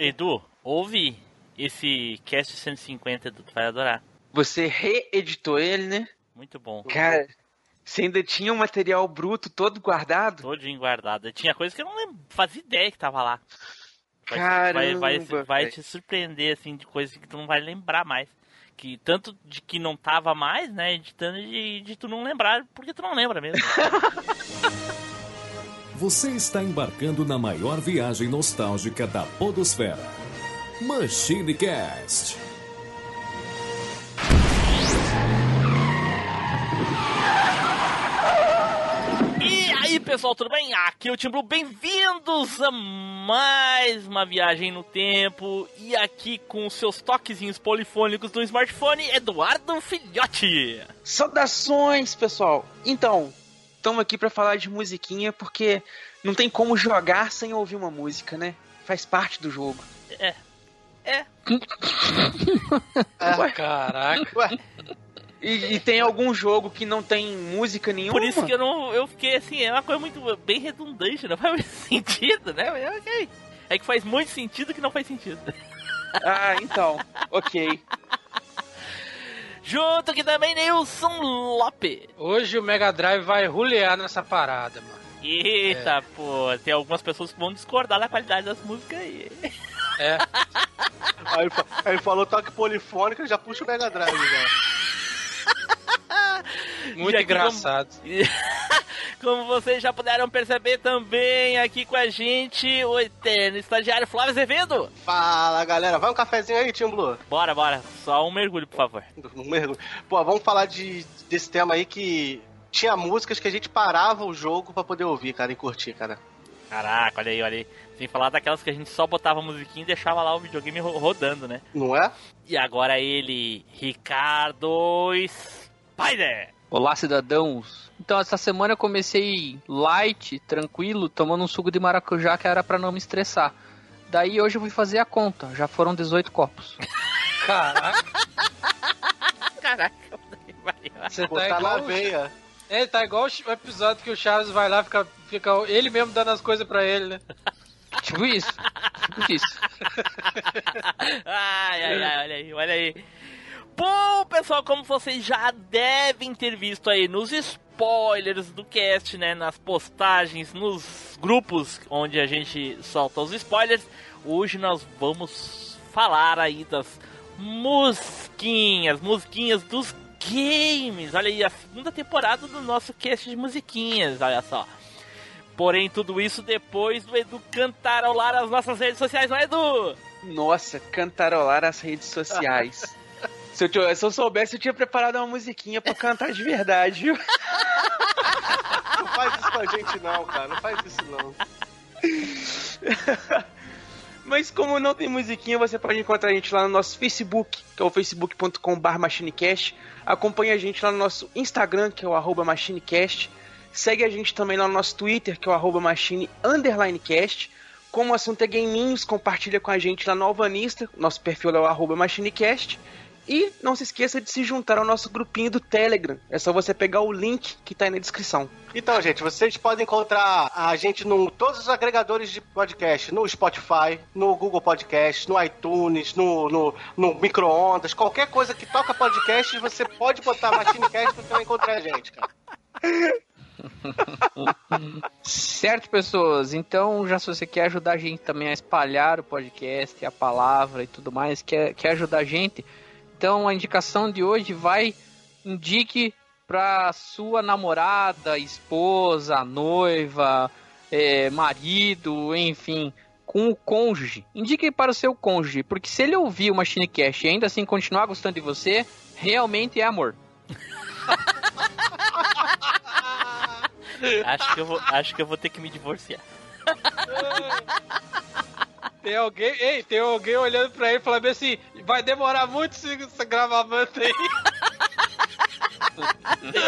Edu, ouve esse cast 150, Edu, tu vai adorar. Você reeditou ele, né? Muito bom. Cara, você ainda tinha um material bruto todo guardado? Todinho guardado. Tinha coisa que eu não lembro, fazia ideia que tava lá. Vai, Caramba, vai, vai, vai te surpreender, assim, de coisas que tu não vai lembrar mais. Que tanto de que não tava mais, né, editando, de, de tu não lembrar, porque tu não lembra mesmo. Você está embarcando na maior viagem nostálgica da Podosfera. Machine Cast. E aí, pessoal, tudo bem? Aqui é o Tim Blue, bem-vindos a mais uma viagem no tempo. E aqui com seus toquezinhos polifônicos do smartphone, Eduardo Filhote. Saudações, pessoal! Então, estamos aqui pra falar de musiquinha porque não tem como jogar sem ouvir uma música, né? Faz parte do jogo. É. É. Ué, Caraca. Ué, e, e tem algum jogo que não tem música nenhuma? Por isso que eu não. Eu fiquei assim, é uma coisa muito bem redundante, não faz muito sentido, né? Mas ok. É que faz muito sentido que não faz sentido. Ah, então. ok. Junto aqui também Nilson Lopes. Hoje o Mega Drive vai rulear nessa parada, mano. Eita, pô, tem algumas pessoas que vão discordar da qualidade das músicas aí. É. aí, ele fa- aí ele falou toque polifônico, já puxa o Mega Drive já. Muito aqui engraçado. E, Como vocês já puderam perceber também aqui com a gente, o eterno estagiário Flávio Azevedo. Fala galera, vai um cafezinho aí, Tim Blue. Bora, bora. Só um mergulho, por favor. Um mergulho. Pô, vamos falar de, desse tema aí que tinha músicas que a gente parava o jogo pra poder ouvir, cara, e curtir, cara. Caraca, olha aí, olha aí. Sem falar daquelas que a gente só botava a musiquinha e deixava lá o videogame ro- rodando, né? Não é? E agora ele, Ricardo Spider. Olá, cidadãos. Então, essa semana eu comecei light, tranquilo, tomando um suco de maracujá que era pra não me estressar. Daí hoje eu fui fazer a conta, já foram 18 copos. Caraca, Caraca, você tá Botar na igual. o- veia. É, tá igual o episódio que o Chaves vai lá, fica, fica ele mesmo dando as coisas pra ele, né? Tipo isso. Tipo isso. ai, ai, ai, olha aí, olha aí. Bom, pessoal, como vocês já devem ter visto aí nos spoilers do cast, né, nas postagens, nos grupos onde a gente solta os spoilers, hoje nós vamos falar aí das musiquinhas, musiquinhas dos games. Olha aí, a segunda temporada do nosso cast de musiquinhas, olha só. Porém, tudo isso depois do Edu cantarolar as nossas redes sociais, não é, Edu? Nossa, cantarolar as redes sociais. se, eu, se eu soubesse, eu tinha preparado uma musiquinha pra cantar de verdade, viu? Não faz isso com a gente não, cara. Não faz isso não. Mas como não tem musiquinha, você pode encontrar a gente lá no nosso Facebook, que é o facebook.com.br machinecast. Acompanhe a gente lá no nosso Instagram, que é o arroba machinecast. Segue a gente também lá no nosso Twitter, que é o arroba machine underline cast. Como o assunto é gaminhos, compartilha com a gente lá no Alvanista. Nosso perfil é o arroba machinecast. E não se esqueça de se juntar ao nosso grupinho do Telegram. É só você pegar o link que tá aí na descrição. Então, gente, vocês podem encontrar a gente em todos os agregadores de podcast, no Spotify, no Google Podcast, no iTunes, no, no, no micro-ondas, qualquer coisa que toca podcast, você pode botar MachineCast pra você vai encontrar a gente, cara. Certo, pessoas? Então, já se você quer ajudar a gente também a espalhar o podcast, a palavra e tudo mais, quer, quer ajudar a gente, então a indicação de hoje vai, indique pra sua namorada, esposa, noiva, é, marido, enfim, com o cônjuge. Indique para o seu cônjuge, porque se ele ouvir o MachineCast e ainda assim continuar gostando de você, realmente é amor. Acho que eu vou, acho que eu vou ter que me divorciar. Tem alguém, ei, tem alguém olhando pra ele e falando assim, vai demorar muito esse, esse gravamento aí.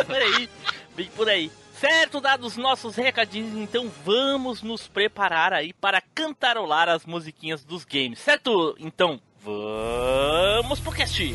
Por aí, bem por aí. Certo, dados nossos recadinhos, então vamos nos preparar aí para cantarolar as musiquinhas dos games, certo? Então, vamos pro cast!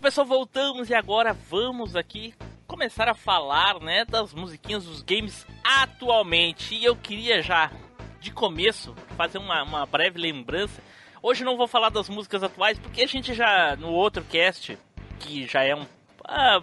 Pessoal, voltamos e agora vamos aqui começar a falar, né, das musiquinhas dos games atualmente. E eu queria já, de começo, fazer uma, uma breve lembrança. Hoje não vou falar das músicas atuais, porque a gente já, no outro cast, que já é um... ah,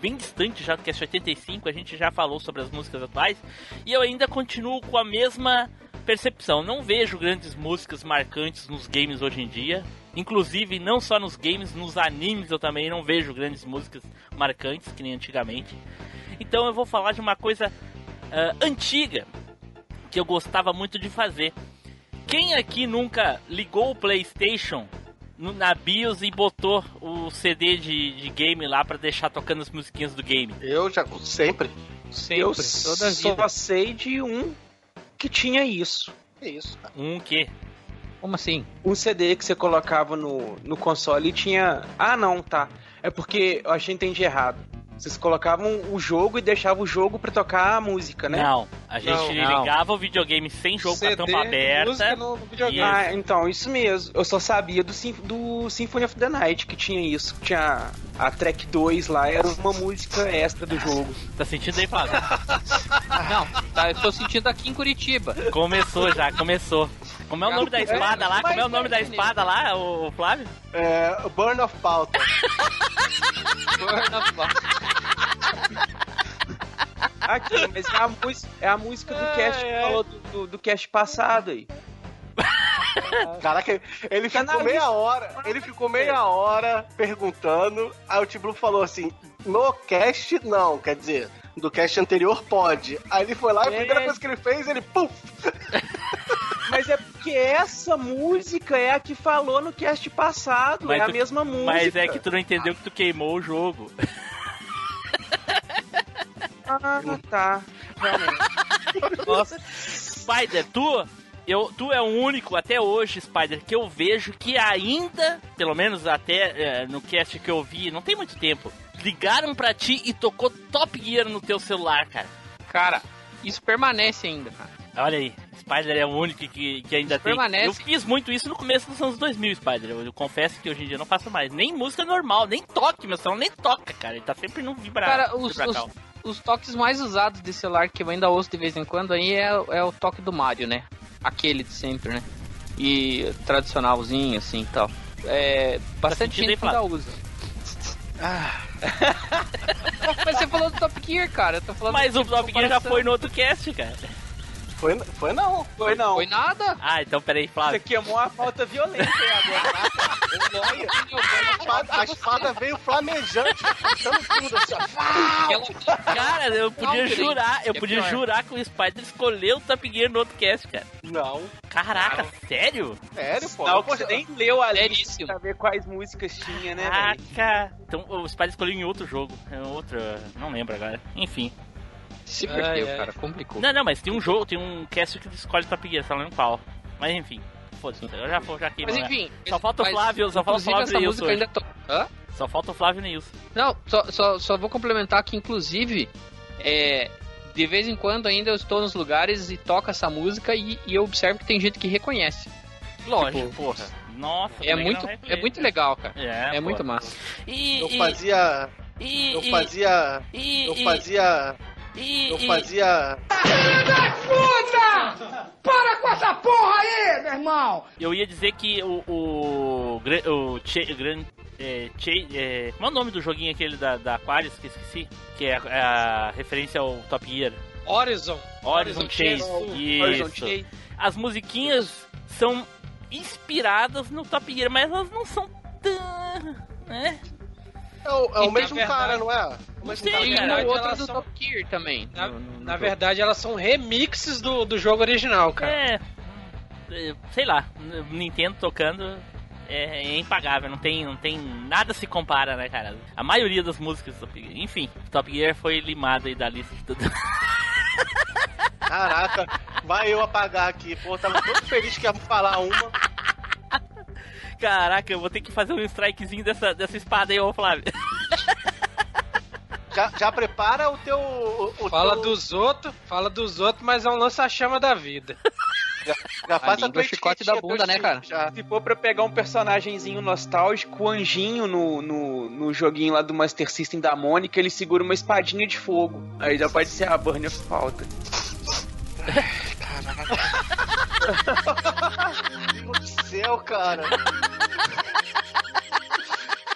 bem distante já do cast 85, a gente já falou sobre as músicas atuais. E eu ainda continuo com a mesma percepção. Não vejo grandes músicas marcantes nos games hoje em dia. Inclusive, não só nos games, nos animes eu também não vejo grandes músicas marcantes, que nem antigamente. Então eu vou falar de uma coisa ah, antiga que eu gostava muito de fazer. Quem aqui nunca ligou o PlayStation no- na BIOS e botou o CD de, de game lá pra deixar tocando as musiquinhas do game? Eu já sempre. Sempre, eu toda a só vida. sei de um que tinha isso. É isso, cara. Um que? Como assim? Um CD que você colocava no, no console e tinha. Ah, não, tá. É porque eu achei que entendi errado. Vocês colocavam o jogo e deixavam o jogo pra tocar a música, né? Não, a gente Não. ligava o videogame sem jogo com a tampa aberta. música no videogame. E- Ah, então, isso mesmo. Eu só sabia do, do Symphony of the Night que tinha isso. Tinha a track 2 lá, era uma música extra do jogo. Tá sentindo aí, Flávio? Não, tá, eu tô sentindo aqui em Curitiba. Começou já, começou. Como é o nome da espada lá? Como é o nome da espada lá, o Flávio? É, Burn of Pauta. Aqui, mas é a, música, é a música do cast que falou do, do, do cast passado aí. Caraca, ele ficou na meia hora, ele ficou meia hora perguntando, aí o T-Blue falou assim, no cast não, quer dizer, do cast anterior pode. Aí ele foi lá e a É. primeira coisa que ele fez, ele puf! Mas é porque essa música é a que falou no cast passado, Mas é a tu- mesma música. Mas é que tu não entendeu que tu queimou o jogo. Ah, tá. Realmente. Spider, tu, eu, tu é o único até hoje, Spider, que eu vejo que ainda, pelo menos até é, no cast que eu vi, não tem muito tempo, ligaram pra ti e tocou Top Gear no teu celular, cara. Cara, isso permanece ainda, cara. Olha aí, Spider é o único que, que ainda Isso tem. permanece. Eu fiz muito isso no começo dos anos 2000, Spider. Eu, eu confesso que hoje em dia eu não faço mais. Nem música normal, nem toque, meu celular nem toca, cara. Ele tá sempre no vibra, Cara, os, os, os toques mais usados de celular que eu ainda ouço de vez em quando aí é, é o toque do Mario, né? Aquele de sempre, né? E tradicionalzinho, assim e tal. É, bastante aí, gente ainda usa. Mas você falou do Top Gear, cara. Eu tô falando Mas o Top Gear já foi no outro cast, cara. Foi, foi não. Foi não. Foi nada. Ah, então peraí, Você Flávio. queimou a falta violenta aí agora. A espada, a espada veio flamejante, puxando tudo assim, ó. Ela- Cara, eu podia Não, jurar, eu é podia pior. jurar que o Spider escolheu o Top Gear no outro cast, cara. Não, Caraca, sério? sério, pô. Não, você nem leu a lista pra ver quais músicas tinha, né? Caraca. Então o Spider escolheu em outro jogo. É outro. Não lembro agora. Enfim. Se Ai, perdeu, ai. cara. Complicou. Não, não, mas tem um jogo, tem um cast que escolhe Top Gear, não lembro qual. Mas enfim. Foda-se, eu já, já queimou. Mas enfim. Só falta o Flávio, só falta o Flávio essa Neilson música ainda to... Hã? Só falta o Flávio Nilson. Não, só, só, só vou complementar que, inclusive, é, de vez em quando ainda eu estou nos lugares e toco essa música e, e eu observo que tem gente que reconhece. Lógico, Tipo, porra. Nossa, É muito, não é muito legal, cara. É, É, muito massa. E, Eu e, fazia. e, Eu e- fazia. E- Eu e- fazia. Eu e- fazia. Para com essa porra aí, meu irmão! eu ia dizer que o. O. o Che- Gran- é, Che- é, como é o nome do joguinho aquele da, da Aquarius que eu esqueci? Que é a, é a referência ao Top Gear. Horizon. Horizon Chase. Horizon Isso. Chase. As musiquinhas são inspiradas no Top Gear, mas elas não são tão. né? É o, é o mesmo verdade- cara, não é? O mesmo sei, cara. Tem cara, do são- Top Gear também. Na, no- no- na no verdade, elas são remixes do, do jogo original, cara. É. Sei lá, Nintendo tocando é, é impagável, não tem, não tem nada se compara, né, cara? A maioria das músicas do Top Gear. Enfim, Top Gear foi limado aí da lista de tudo. Caraca, vai eu apagar aqui. Pô, tava todo feliz que ia falar uma. Caraca, eu vou ter que fazer um strikezinho dessa, dessa espada aí, ô Flávio. Já, já prepara o teu. O, o Fala teu- dos outros, fala dos outros, mas é um lança-chama da vida. Já faz a tua é chicote da bunda, né, cara? Já. Se for pra pegar um personagemzinho nostálgico, o anjinho no, no, no joguinho lá do Master System da Mônica, ele segura uma espadinha de fogo. Aí já pode ser a Burn of Falta. Meu Deus do céu, cara.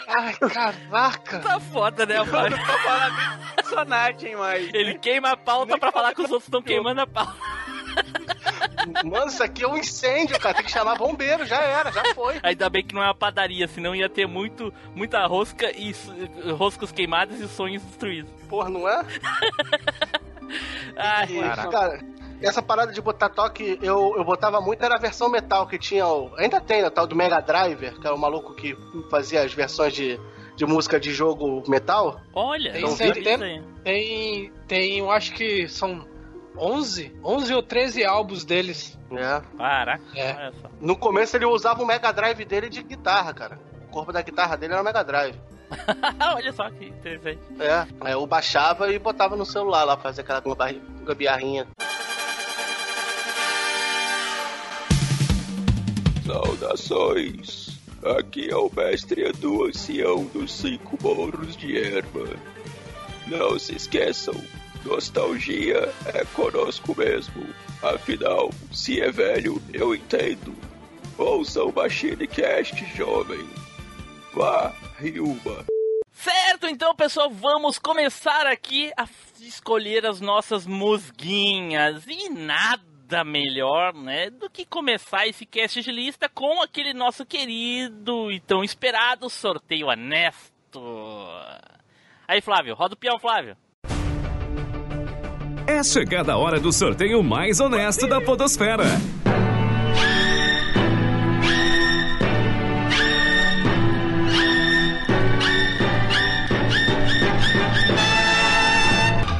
Ai, caraca. Tá foda, né, Flávio? Tô falando personagem, mas. Ele queima a pauta pra falar que os outros estão queimando a pauta. Mano, isso aqui é um incêndio, cara. Tem que chamar bombeiro, já era, já foi. Ainda bem que não é uma padaria, senão ia ter muito, muita rosca e s- roscas queimadas e sonhos destruídos. Porra, não é? Ai, cara, essa parada de botar toque, eu, eu botava muito, era a versão metal que tinha o. Ainda tem, o tal do Mega Driver, que era o maluco que fazia as versões de, de música de jogo metal. olha, Tem certeza? vi isso aí. Tem, tem, eu acho que são 11, 11 ou 13 álbuns deles. né? Caraca, É. No começo ele usava o Mega Drive dele de guitarra, cara. O corpo da guitarra dele era o Mega Drive. olha só que interessante. É, aí eu baixava e botava no celular lá, fazia aquela gambar- gambiarrinha. Saudações! Aqui é o mestre Edu Ancião dos Cinco Morros de Erva. Não se esqueçam, nostalgia é conosco mesmo. Afinal, se é velho, eu entendo. Ouça o Machine Cast, jovem. Vá, Ryuma. Certo, então, pessoal, vamos começar aqui a escolher as nossas musguinhas. E nada melhor, né, do que começar esse cast de lista com aquele nosso querido e tão esperado sorteio honesto. Aí, Flávio, roda o peão, Flávio. É chegada a hora do sorteio mais honesto da Podosfera.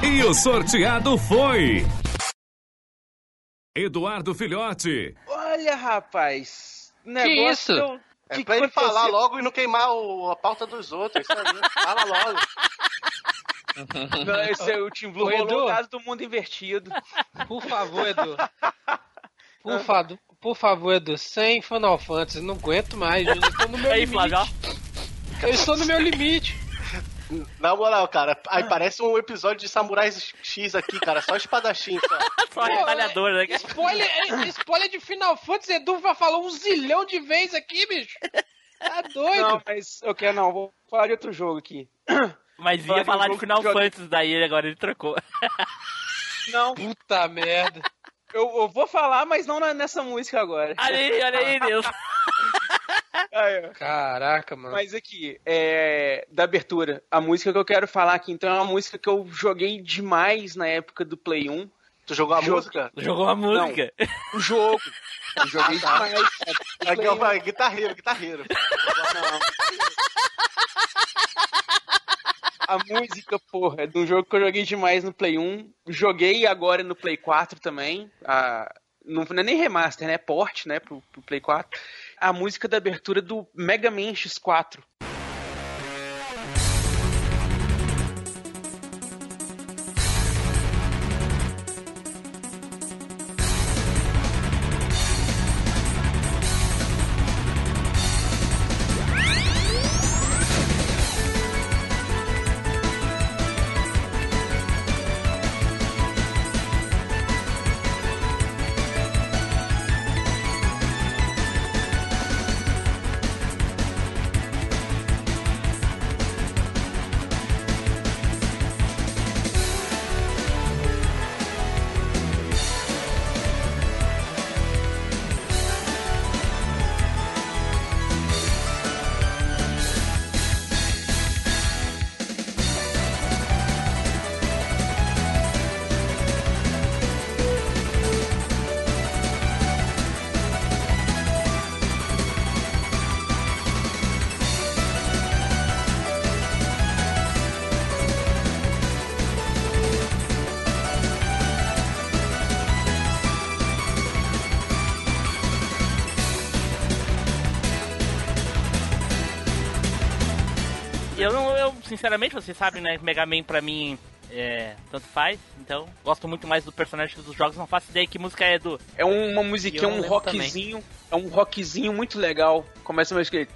E o sorteado foi. Eduardo Filhote. Olha, rapaz. Negócio isso? eu- É que pra ele falar logo e não queimar o- a pauta dos outros. Isso. Fala logo. Não, esse é o Team Blue rolou o caso do mundo invertido. Por favor, Edu. Por, fa por favor, Edu, sem Final Fantasy, não aguento mais. Eu estou no meu Aí, limite. Eu estou no meu limite. Na moral, cara, aí parece um episódio de Samurais X aqui, cara. Só espadachim, só. Só retalhador, né? Spoiler, é, spoiler de Final Fantasy, Edu vai falar um zilhão de vezes aqui, bicho. Tá doido. Não, mas eu quero não, vou falar de outro jogo aqui. Mas ia de um falar de Final Fantasy, daí agora ele trocou. Não, Puta merda. eu, eu vou falar, mas não nessa música agora. Olha aí, olha aí, Deus. Caraca, mano. Mas aqui, é, da abertura, a música que eu quero falar aqui, então é uma música que eu joguei demais na época do Play 1. Tu jogou a Jogo. música? Jogou uma música. O jogo. Eu joguei demais. cara. É, que eu- é, guitarreiro, guitarreiro. A música, porra, é de um jogo que eu joguei demais no Play 1. Joguei agora no Play 4 também. A, não, não é nem remaster, né? É port, né? Pro, pro Play 4. A música da abertura do Mega Man X4. Sinceramente, vocês sabem, né? que Mega Man pra mim é, tanto faz. Então, gosto muito mais do personagem dos jogos. Não faço ideia que música é do. É uma musiquinha, um rockzinho. É um rockzinho muito legal. Começa mais que.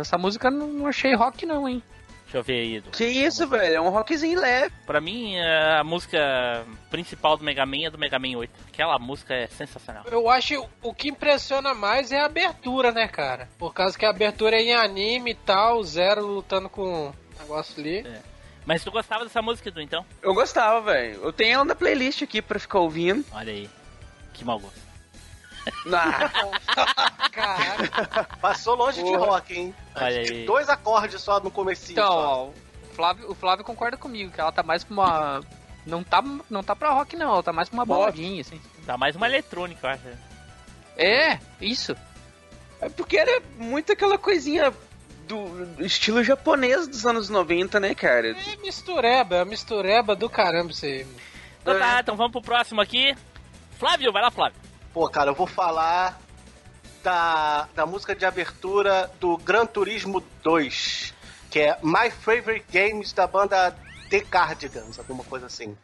Essa música não achei rock, não, hein? Deixa eu ver aí, Edu. Que isso, velho? É um rockzinho leve. Pra mim, a música principal do Mega Man é do Mega Man 8. Aquela música é sensacional. Eu acho o que impressiona mais é a abertura, né, cara? Por causa que a abertura é em anime e tal, o Zero lutando com um negócio ali. Mas tu gostava dessa música, Edu, então? Eu gostava, velho. Eu tenho ela na playlist aqui pra ficar ouvindo. Olha aí. Que mau gosto. Ah, Cara, Passou longe de Porra. rock, hein? Olha aí. Dois acordes só no comecinho. Então, ó, o Flávio, o Flávio concorda comigo, que ela tá mais pra uma. Não tá, não tá pra rock, não, ela tá mais pra uma Pop. baladinha, assim. Dá mais uma eletrônica, eu acho. É, isso. é porque era muito aquela coisinha do, do estilo japonês dos anos 90, né, cara? é mistureba, é mistureba do caramba isso aí. Então tá, então vamos pro próximo aqui. Flávio, vai lá, Flávio. Pô, cara, eu vou falar da, da música de abertura do Gran Turismo 2, que é My Favorite Games da banda The Cardigans, alguma coisa assim.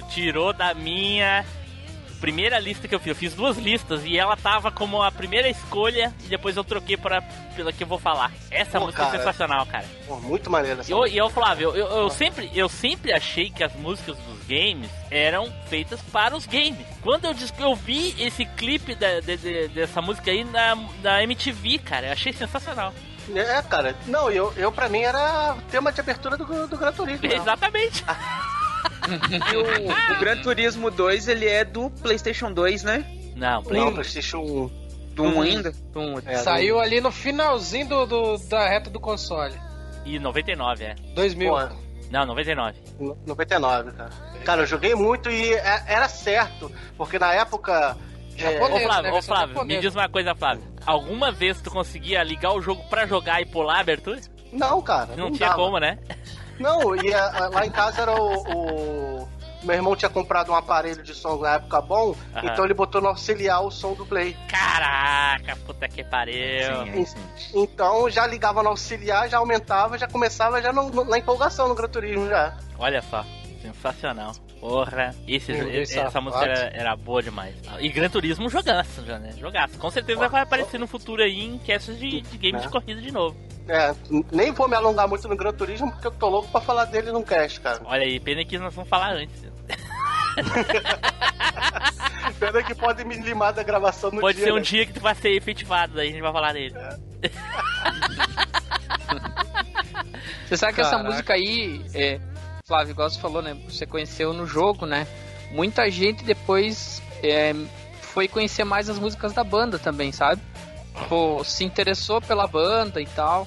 Flávio, tirou da minha primeira lista que eu fiz. Eu fiz duas listas e ela tava como a primeira escolha e depois eu troquei para pela que eu vou falar. Essa Pô, música é cara. sensacional, cara. Pô, muito maneiro essa E eu, eu, Flávio, eu, eu sempre, eu sempre achei que as músicas dos games eram feitas para os games. Quando eu, eu vi esse clipe da- de- de- dessa música aí na, na MTV, cara, eu achei sensacional. É, cara. Não, eu, eu pra mim era tema de abertura do, do Gran Turismo. né? Exatamente. E o, o Gran Turismo 2, ele é do PlayStation 2, né? Não, Play Não, PlayStation 1. Do 1 ainda. Tum, É, Saiu ali no finalzinho do, do- da reta do console. e 99, é. 2000. Porra, Não, 99. no- 99, cara. Cara, eu joguei muito e é- era certo, porque na época. é, Ô Japonês, Flávio, né? ô Flávio, me diz uma coisa, Flávio. Alguma vez tu conseguia ligar o jogo pra jogar e pular a abertura? não, cara. Não, Não, tinha dava. como, né? Não, e a- lá em casa era o, o- Meu irmão tinha comprado um aparelho de som na época bom, Aham. então ele botou no auxiliar o som do play. Caraca, puta que pariu. Então já ligava no auxiliar, já aumentava, já começava já no- no- na empolgação no Gran Turismo já. Olha só, sensacional. Porra, esse, Burguês essa música era, era boa demais. E Gran Turismo jogaço, já, né? Jogaço. Com certeza vai aparecer no futuro aí em castes de, de games de corrida de novo. É, nem vou me alongar muito no Gran Turismo porque eu tô louco pra falar dele num cast, cara. Olha aí, pena que nós vamos falar antes. Pena que pode me limar da gravação no Pode dia. ser um né? dia que tu vai ser efetivado, daí a gente vai falar dele. Você sabe que essa Caraca. música aí, é, Flávio, igual você falou, né? Você conheceu no jogo, né? Muita gente depois é, foi conhecer mais as músicas da banda também, sabe? Pô, se interessou pela banda e tal.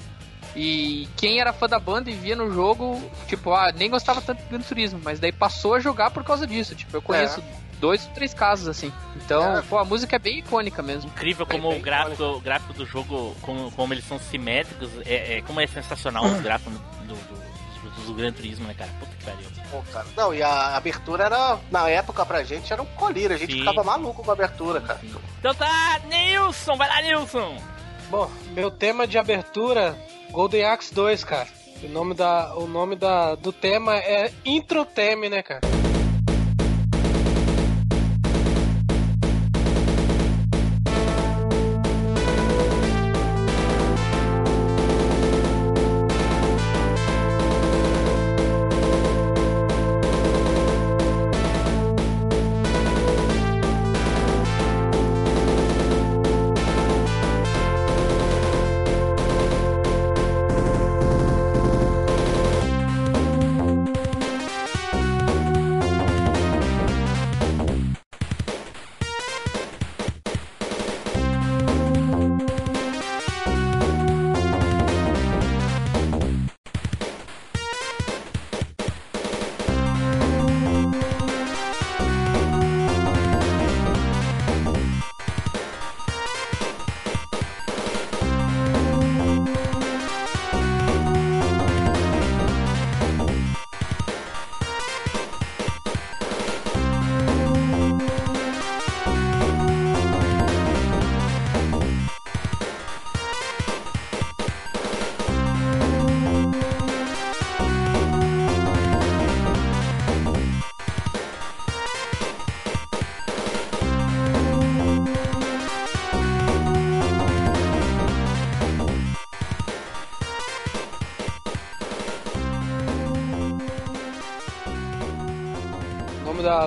E quem era fã da banda e via no jogo, tipo, ah, nem gostava tanto do Gran Turismo, mas daí passou a jogar por causa disso. Tipo, eu conheço dois ou três casos assim. Então, É. pô, a música é bem icônica mesmo. Incrível Bem, como bem o gráfico, o gráfico do jogo, como, como eles são simétricos, é, é- como é sensacional os gráficos do, do, do, do Gran Turismo, né, cara? Puta que pariu. Pô, cara. Não, e a abertura era, na época pra gente, era um colírio. A gente Sim. ficava maluco com a abertura, cara. Então tá, Nilson, vai lá, Nilson! Bom, meu tema de abertura, Golden Axe 2, cara. O nome, da, o nome da, do tema é Intro Theme, né, cara?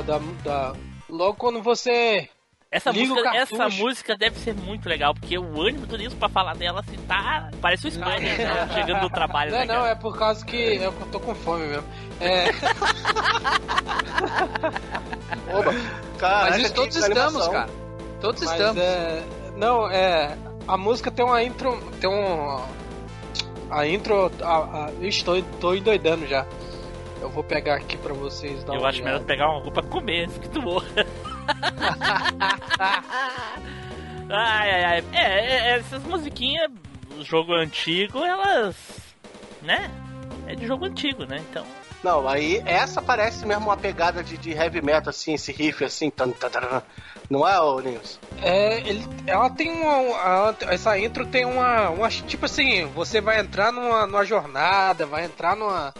Da, da, Logo quando você. Essa Liga música, essa música deve ser muito legal, porque o ânimo do Nilson pra falar dela, assim, tá... Parece o Spider né, chegando do trabalho, Não, né, é não, é por causa que eu tô com fome mesmo. É. Oba, caraca, Mas isso todos estamos, cara. Todos Mas estamos. é. Não, é. A música tem uma intro. Tem um. A intro. A, a, ixi, tô, tô endoidando já. Eu vou pegar aqui pra vocês dar Eu uma acho melhor pegar uma roupa pra comer antes que tu morra. ai, ai, ai. É, é, é, essas musiquinhas, jogo antigo, elas. né? É de jogo antigo, né? Então. Não, aí essa parece mesmo uma pegada de, de heavy metal, assim, esse riff assim. Tan, tan, tan, não é, ô Nils? É, ele, ela tem uma. essa intro tem uma, uma. Tipo assim, você vai entrar numa, numa jornada, vai entrar numa.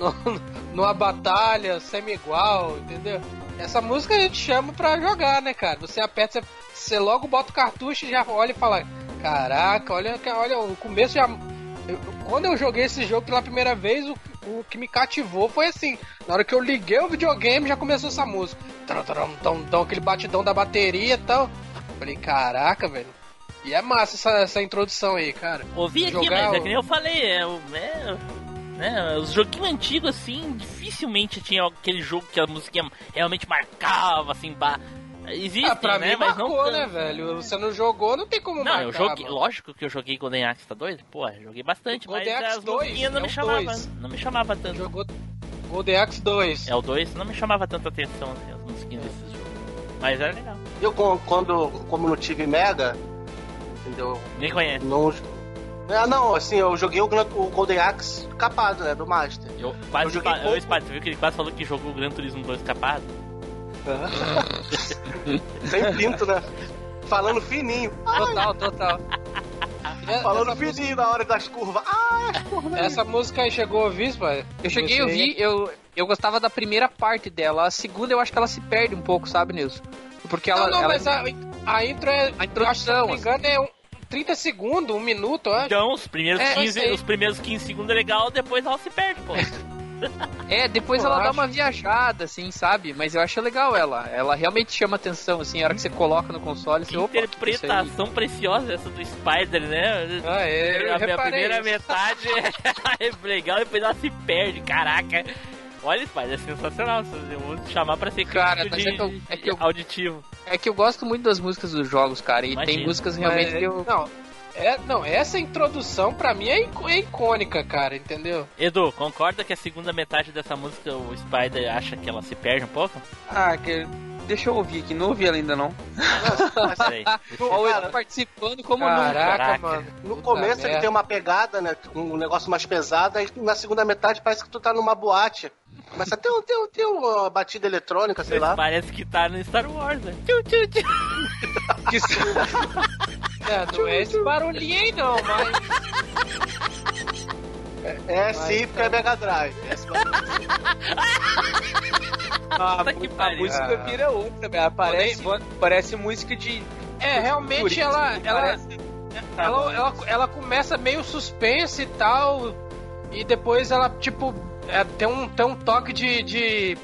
nu- numa batalha semi-igual, entendeu? Essa música a gente chama pra jogar, né, cara? Você aperta, você, você logo bota o cartucho e já olha e fala: Caraca, olha, olha o começo já. eu- quando eu joguei esse jogo pela primeira vez, o, o que me cativou foi assim: na hora que eu liguei o videogame, já começou essa música. Tram, tram, tram, aquele batidão da bateria e tal. Falei, caraca, velho. E é massa essa, essa introdução aí, cara. Ouvi aqui, Jogar mas é o- que nem eu falei, é, é, né, os joguinhos antigos, assim, dificilmente tinha aquele jogo que a musiquinha realmente marcava, assim, ba... Existem, Ah, pra né, mim mas marcou, não né, velho? Você não jogou, não tem como Não, marcar. eu joguei, lógico que eu joguei Golden Axe, tá doido? Pô, joguei bastante, Golden mas Axe as 2, musiquinhas não é me 2. não me chamava tanto. Jogou Golden Axe 2. É o 2, não me chamava tanta atenção, assim, as musiquinhas desses jogos. Mas era legal. Eu, quando, como não tive Mega, entendeu? Nem conhece. Não. Ah, não, assim, eu joguei o, o Golden Axe capado, né, do Master. Eu quase Eu joguei. Ô, Spade, você viu que ele quase falou que jogou o Gran Turismo 2 capado? Sem pinto, né? Falando fininho. Total, total. É, Falando fininho na hora das curvas. Ah, as curvas. Essa música aí chegou a ouvir, pai? Eu cheguei a ouvir, eu, eu gostava da primeira parte dela. A segunda eu acho que ela se perde um pouco, sabe, Nilson? Porque ela. não, não, ela- mas a, a intro é. A introdução, acho que, se eu não me engano, é um, 30 segundos, um minuto, eu acho. Então, os primeiros, É, eu 15, sei. os primeiros 15 segundos é legal, depois ela se perde, pô. É, depois Eu ela dá acho. uma viajada, assim, sabe? Mas eu acho legal ela. Ela realmente chama atenção, assim, a hora que você coloca no console, Que você, opa, que interpretação preciosa essa do Spider, né? Ah, é, eu a minha primeira isso. metade é legal, depois ela se perde, caraca. Olha, Spider, é sensacional. Eu vou te chamar pra ser Cara, crítico mas de, é que eu- é que eu- auditivo. É que eu gosto muito das músicas dos jogos, cara. E Imagino. tem músicas realmente que eu. Não, é, não, essa introdução pra mim é, é icônica, cara, entendeu? Edu, concorda que a segunda metade dessa música o Spider acha que ela se perde um pouco? Ah, que... deixa eu ouvir aqui. Não ouvi ela ainda não. Ó, ele Cara, participando como Caraca, Caraca. mano. No Puta começo ele merda. tem uma pegada, né? Um negócio mais pesado, aí na segunda metade parece que tu tá numa boate. Começa a ter, um- ter, um- ter uma batida eletrônica, sei lá. Parece que tá no Star Wars, né? Tchu, tchu, tchu. É, não é esse barulhinho aí não, mas. É sim, porque é Mega Drive. É barulho. A, Puta que a música vira outra, velho. Parece, parece música de. É, realmente ela, ela, parece- ela, ela, ela começa meio suspense e tal, e depois ela, tipo, é, tem, um, tem um toque de, de,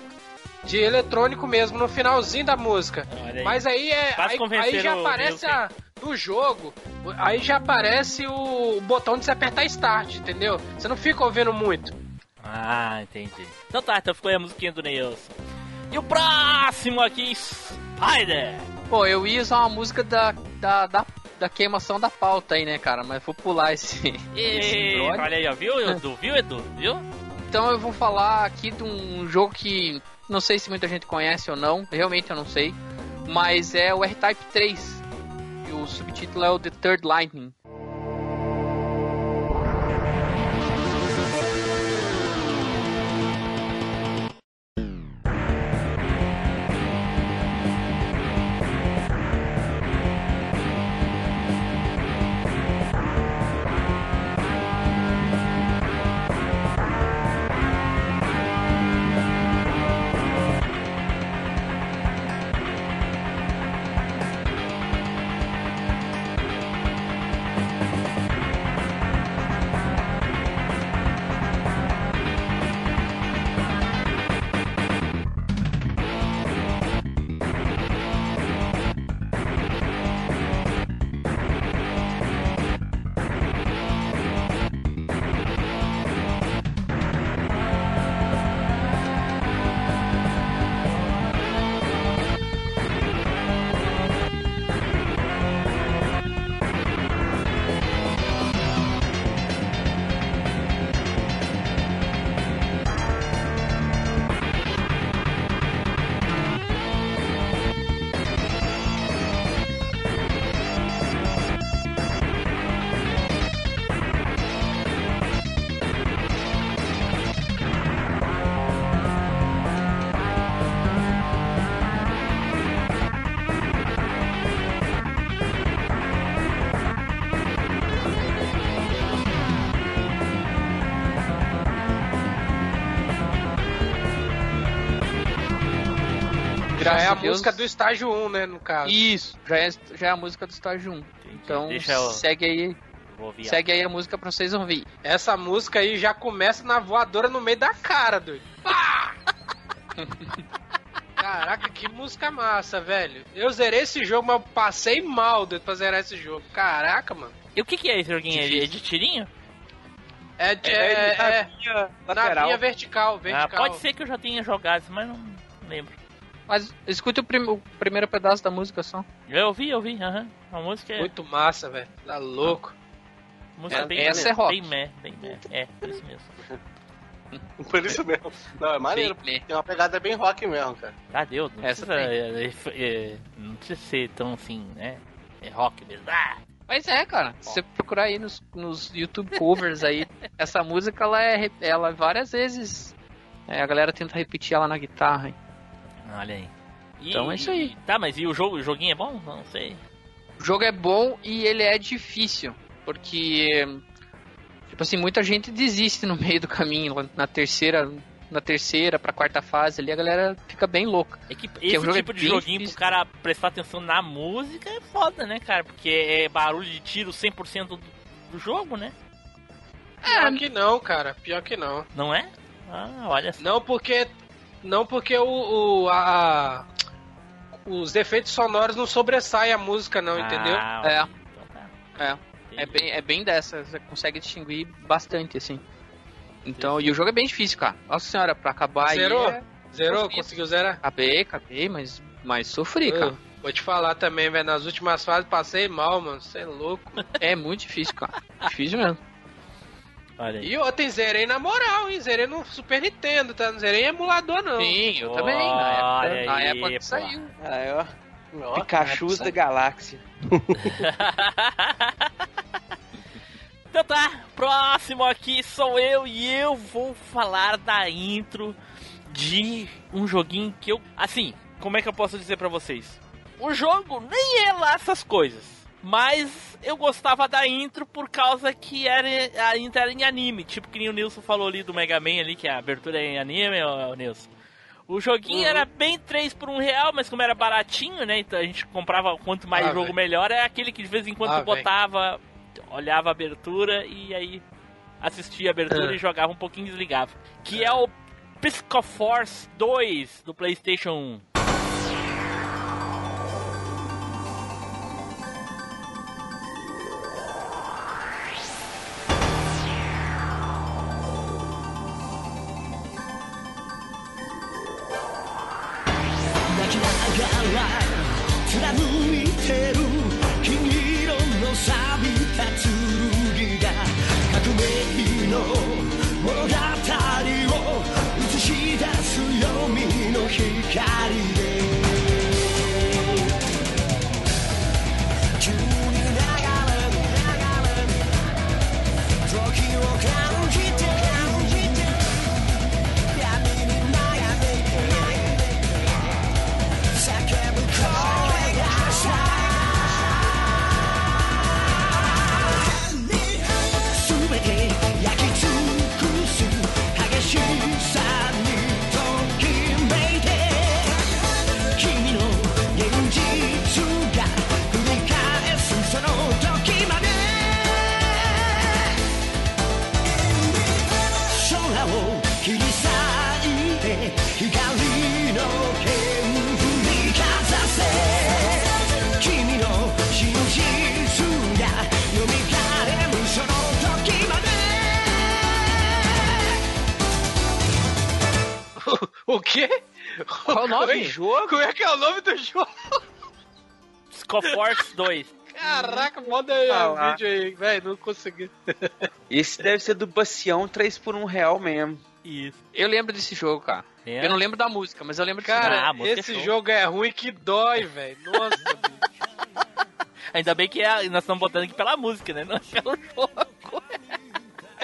de eletrônico mesmo no finalzinho da música. Aí. Mas aí é. Faz Aí, aí já o aparece a, no jogo, aí já aparece o, botão de você apertar start, entendeu? Você não fica ouvindo muito. Ah, entendi. Então tá, então ficou aí a musiquinha do Neilson. E o próximo aqui, Spider! Pô, eu ia usar uma música da, da, da, da queimação da pauta aí, né, cara? Mas vou pular esse. esse olha aí, ó, viu, Edu? Viu, Edu? Viu? Então eu vou falar aqui de um jogo que não sei se muita gente conhece ou não, realmente eu não sei, mas é o R-Type 3. E o subtítulo é o The Third Lightning. Deus. música do estágio 1, né, no caso. Isso, já é, já é a música do estágio 1. Então Deixa eu- segue aí, segue aí a música pra vocês ouvir. Essa música aí já começa na voadora no meio da cara, doido. Pá! Caraca, que música massa, velho. Eu zerei esse jogo, mas eu passei mal doido, pra zerar esse jogo. Caraca, mano. E o que que é esse joguinho? aí? É de tirinho? É, de- É, é, na é, na linha vertical, Ah, vertical. pode ser que eu já tenha jogado, mas não lembro. Mas escute o, prim- o primeiro pedaço da música só. Eu ouvi, eu ouvi, aham. A música é, Muito massa, velho. Tá louco. música é- bem, essa é rock. bem meh, bem meh. É, por isso mesmo. Por isso mesmo. Não, é maneiro. Bem? Tem uma pegada bem rock mesmo, cara. Ah, deu. Não Essa precisa, é, é, é, não precisa ser tão assim, né? É rock mesmo. Ah! Mas é, cara. Se você procurar aí nos, nos YouTube covers aí, essa música ela é ela várias vezes. é, a galera tenta repetir ela na guitarra. hein? Olha aí. E- Então é isso aí. Tá, mas e o jogo? O joguinho é bom? Não sei. O jogo é bom e ele é difícil. Porque, tipo assim, muita gente desiste no meio do caminho, na terceira, na terceira pra quarta fase ali, a galera fica bem louca. É que esse o jogo é tipo de joguinho difícil. pro cara prestar atenção na música é foda, né, cara? Porque é barulho de tiro 100% do, do jogo, né? Pior que não, cara. Pior que não. Não é? Ah, olha só. Não porque. Não porque o. o- a, a- os efeitos sonoros não sobressaem a música, não, entendeu? Ah, É. então tá. É, é bem, é bem dessa, você consegue distinguir bastante, assim. Então, e o jogo é bem difícil, cara. Nossa senhora, pra acabar Zerou? aí. é- Zerou? Confio. Conseguiu zerar? Acabei, acabei, mas, mas sofri, cara. Vou te falar também, velho. Nas últimas fases passei mal, mano. Você é louco. É muito difícil, cara. Difícil mesmo. Olha aí. E ontem zerei na moral, hein? Zerei no Super Nintendo, tá? Não zerei em emulador, não. Sim, eu Olha também. Na época, na aí, época pô. que saiu. Aí, ó. Ó, Pikachus da galáxia. Então tá, próximo aqui sou eu e eu vou falar da intro de um joguinho que eu. Assim, como é que eu posso dizer pra vocês? O jogo nem é lá essas coisas. Mas eu gostava da intro por causa que era, a intro era em anime. Tipo que nem o Nilson falou ali do Mega Man ali, que a abertura é em anime, ô, ô, Nilson. O joguinho Uhum. era bem 3 por 1 real, mas como era baratinho, né? Então a gente comprava quanto mais Ah, jogo velho. melhor. É aquele que de vez em quando Ah, botava, olhava a abertura e aí assistia a abertura Ah. e jogava um pouquinho e desligava. Que é o Psychoforce 2 do PlayStation 1. O quê? Qual o nome? Oi, jogo? Como é que é o nome do jogo? Psychoforce 2. Caraca, manda aí Ah o lá. vídeo aí, velho. Não consegui. Esse deve ser do Bacião 3 por 1 real mesmo. Isso. Eu lembro desse jogo, cara. Eu não lembro da música, mas eu lembro desse Cara, Ah, a música é esse show. jogo é ruim que dói, velho. Nossa, bicho. Ainda bem que é- nós estamos botando aqui pela música, né? Não é pelo jogo.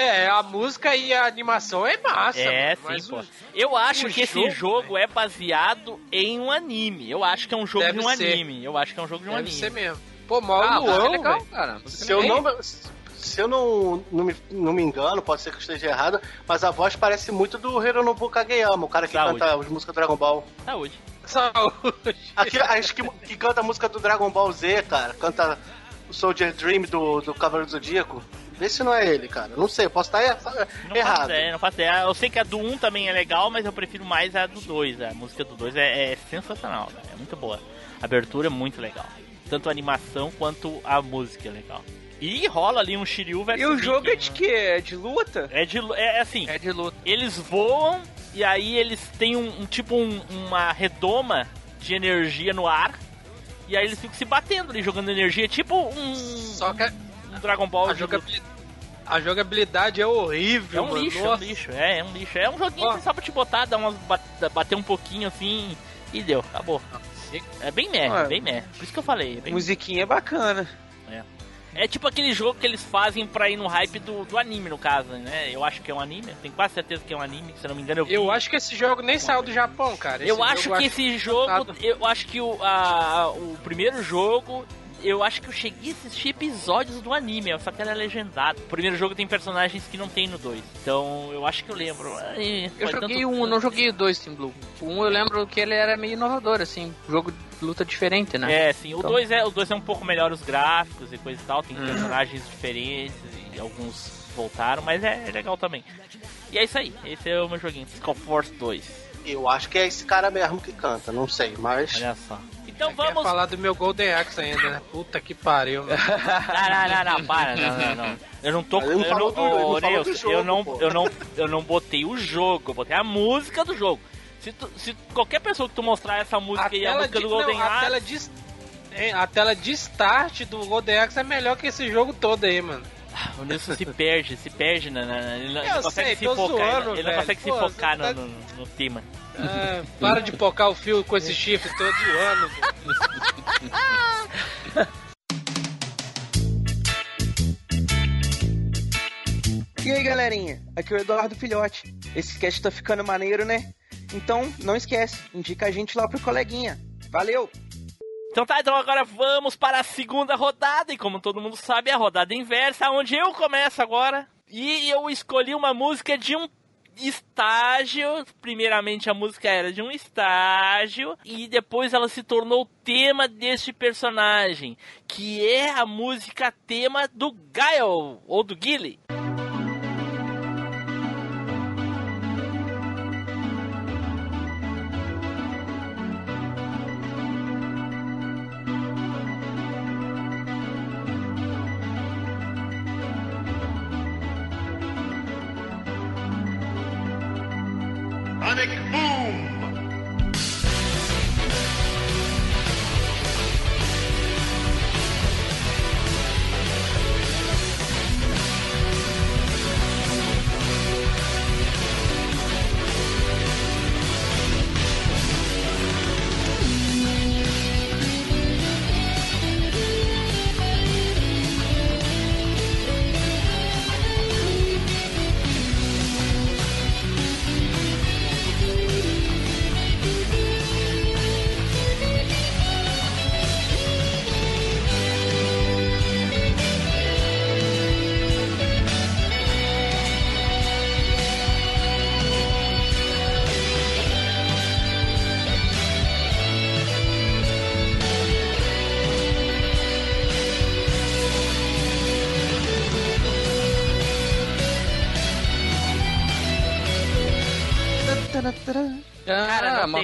É, a música e a animação é massa. É, mano, sim, mas pô. o- Eu acho que esse jogo, jogo é baseado em um anime. Eu acho que é um jogo Deve de um ser. anime. Eu acho que é um jogo de um Deve anime. ser mesmo. Pô, mal Ah, música é legal, cara. Se eu não, se eu não, não, me, não me engano, pode ser que eu esteja errado, mas a voz parece muito do Hironobu Kageyama, o cara que Saúde. canta as músicas do Dragon Ball. Saúde. Saúde. Aquele, acho que, que canta a música do Dragon Ball Z, cara. Canta o Soldier Dream do, do Cavaleiro do Zodíaco. Vê se não é ele, cara. Não sei, eu posso estar er- Não faço errado. ideia, não faço ideia. Eu sei que a do 1 também é legal, mas eu prefiro mais a do 2. A música do 2 é, é sensacional, cara. É muito boa. A abertura é muito legal. Tanto a animação quanto a música é legal. E rola ali um Shiryu versus E o jogo é de né? quê? É de luta? É de lu- é assim, É de luta. eles voam e aí eles têm um, um tipo um- uma redoma de energia no ar. E aí eles ficam se batendo ali, jogando energia, tipo um, Só que um Dragon Ball a, de jogabili- a jogabilidade é É horrível, um mano. lixo, é um lixo, é, é um lixo. É um joguinho Ó. que só pra te botar, dar umas bat- bater um pouquinho assim e deu, acabou. É bem meh, Ué. bem meh. Por isso que eu falei. É, bem- Musiquinha é bacana. é tipo aquele jogo que eles fazem pra ir no hype do, do anime, no caso, né? Eu acho que é um anime, tenho quase certeza que é um anime, se eu não me engano eu vi. Eu acho que esse jogo nem saiu do Japão, cara. Esse eu acho jogo que esse jogo, eu acho que o, a- o primeiro jogo eu acho que eu cheguei a assistir episódios do anime, só que era legendado. O primeiro jogo tem personagens que não tem no 2. Então eu acho que eu lembro. Ai, Eu joguei tanto- um, não joguei o dois Team Blue. O um eu lembro que ele era meio inovador, assim, jogo de luta diferente, né? É, sim. O Então- 2 é, o dois é um pouco melhor os gráficos e coisa e tal. Tem Uhum. personagens diferentes e alguns voltaram, mas é, é legal também. E é isso aí. Esse é o meu joguinho. Skull Force 2. Eu acho que é esse cara mesmo que canta, não sei, mas. Olha só. Então Quer vamos. falar do meu Golden Axe ainda, né? Puta que pariu, mano. Não, não, não, não, para, não, não, não. Eu não tô não eu falou não, do- ele não jogo, eu não, eu não, eu não botei o jogo, eu botei a música do jogo. Se, tu- se qualquer pessoa que tu mostrar essa música e a música de, do Golden não, a Axe, tela de a tela de start do Golden Axe é melhor que esse jogo todo aí, mano. o Nilson se perde, se perde, na, na- ele não, ele Eu não consegue sei, se focar, zoando, ele, ele não velho. consegue se Pô, focar você tá- no, no, no tema. Ah, para de pocar o fio com esse chifre todo ano. E aí, galerinha? Aqui é o Eduardo Filhote. Esse cast tá ficando maneiro, né? Então, não esquece, indica a gente lá pro coleguinha. Valeu! Então tá, então agora vamos para a segunda rodada. E como todo mundo sabe, é a rodada inversa, onde eu começo agora. E eu escolhi uma música de um estágio. Primeiramente a música era de um estágio. E depois ela se tornou tema deste personagem. Que é a música tema do Gael, ou do Gilly. Cara, Ah,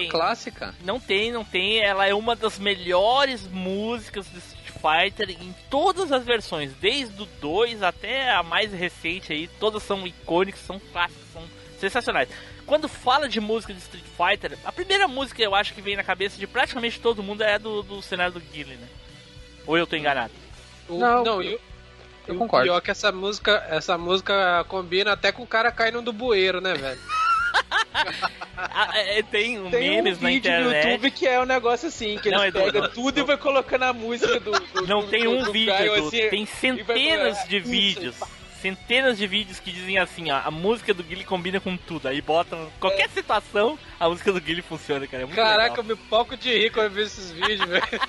tem. clássica. Não tem, não tem. Ela é uma das melhores músicas do Street Fighter em todas as versões, desde o 2 até a mais recente aí. Todas são icônicas, são clássicas, são sensacionais. Quando fala de música de Street Fighter, a primeira música eu acho que vem na cabeça de praticamente todo mundo é do, do cenário do Guile, né? Ou eu tô enganado? Não, não, eu, eu o concordo. pior é que essa música, essa música combina até com o cara caindo do bueiro, né, velho? Ah, é, tem um Tem memes um na vídeo no internet. YouTube que é um negócio assim, que Não, eles Edu, pegam não. tudo e vai colocando a música do. do- Não do- tem um vídeo, assim, tem centenas vai- de isso, vídeos. pá. Centenas de vídeos que dizem assim, ó, a música do Guile combina com tudo. Aí botam qualquer situação, a música do Guile funciona, cara. É muito Caraca, eu legal. me palco de rir quando eu vejo esses vídeos, velho.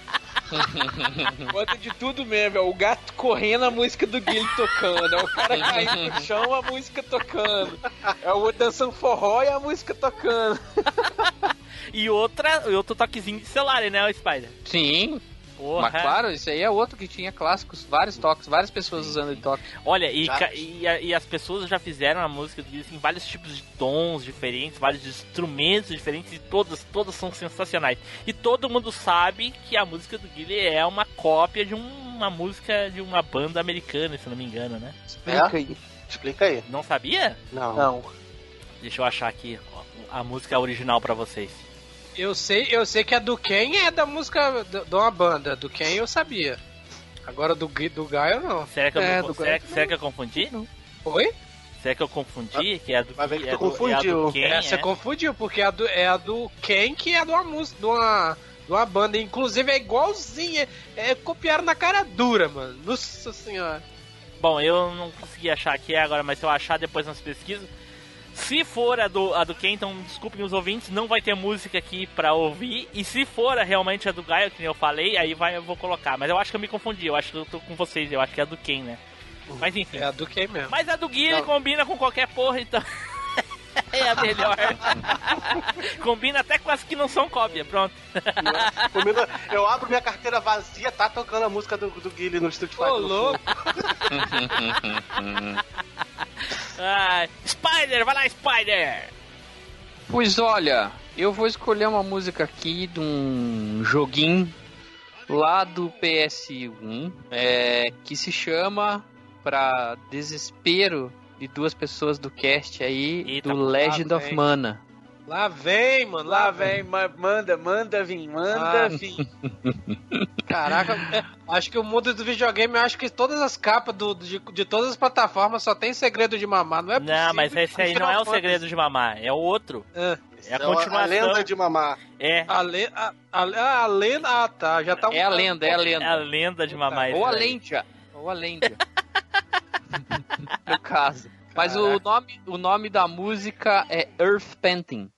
Bota de tudo mesmo, é o gato correndo, a música do Guilherme tocando, é o cara caindo no chão, a música tocando, é o dançando forró e a música tocando. E outra, outro toquezinho de celular, né, o Spider? Sim, Porra. mas claro, isso aí é outro que tinha clássicos, vários toques, várias pessoas usando de toque. Olha, e, e, a- e as pessoas já fizeram a música do Guile em vários tipos de tons diferentes, vários instrumentos diferentes, e todas, todas são sensacionais. E todo mundo sabe que a música do Guile é uma cópia de um- uma música de uma banda americana, se não me engano, né? Explica aí. Explica aí. Não sabia? Não. Não. Deixa eu achar aqui ó, a música original pra vocês. Eu sei, eu sei que a do Ken é da música de de uma banda. Do Ken eu sabia. Agora do, do Gaio não. Será que eu, É, não- do será, será que eu confundi? Oi? Será que eu confundi? Que é a do que é tu é do confundiu. Ken, É, você é? confundiu, porque a do, é a do Ken que é de uma música, de uma, de uma banda. Inclusive é igualzinha. É, copiaram na cara dura, mano. Nossa senhora. Bom, eu não consegui achar aqui agora, mas se eu achar depois nas pesquisas. Se for a do, a do Ken, então desculpem os ouvintes, não vai ter música aqui pra ouvir. E se for a, realmente a do Gaio, que nem eu falei, aí vai, eu vou colocar. Mas eu acho que eu me confundi, eu acho que eu tô com vocês, eu acho que é a do Ken, né? Mas enfim. É a do Ken mesmo. Mas a do Gui Não. combina com qualquer porra, então. é a melhor. combina até com as que não são cópia, pronto. Comigo, eu abro minha carteira vazia, tá tocando a música do, do Guilherme no Street Fighter. Ô, louco! Ah, Spider, vai lá, Spider! Pois olha, eu vou escolher uma música aqui de um joguinho lá do PS1 é, que se chama Pra Desespero de duas pessoas do cast aí, Eita, do Legend of. Mana. Lá vem, mano. Lá, vem. vem, ma- manda, manda vir, manda Ah. vir. Caraca, é, acho que o mundo do videogame, eu acho que todas as capas do, de, de todas as plataformas só tem segredo de mamar. Não é possível. Não, mas esse aí não é o segredo de mamar, é o outro. É. É a É continuação. a lenda de mamar. É, A, le, a, a, a lenda. Ah, tá. Já tá um- É a lenda, é a é a lenda. lenda de mamar. Ou a. Lendia. Ou a Lendia. no caso. Mas o nome, o nome da música é Earth Painting.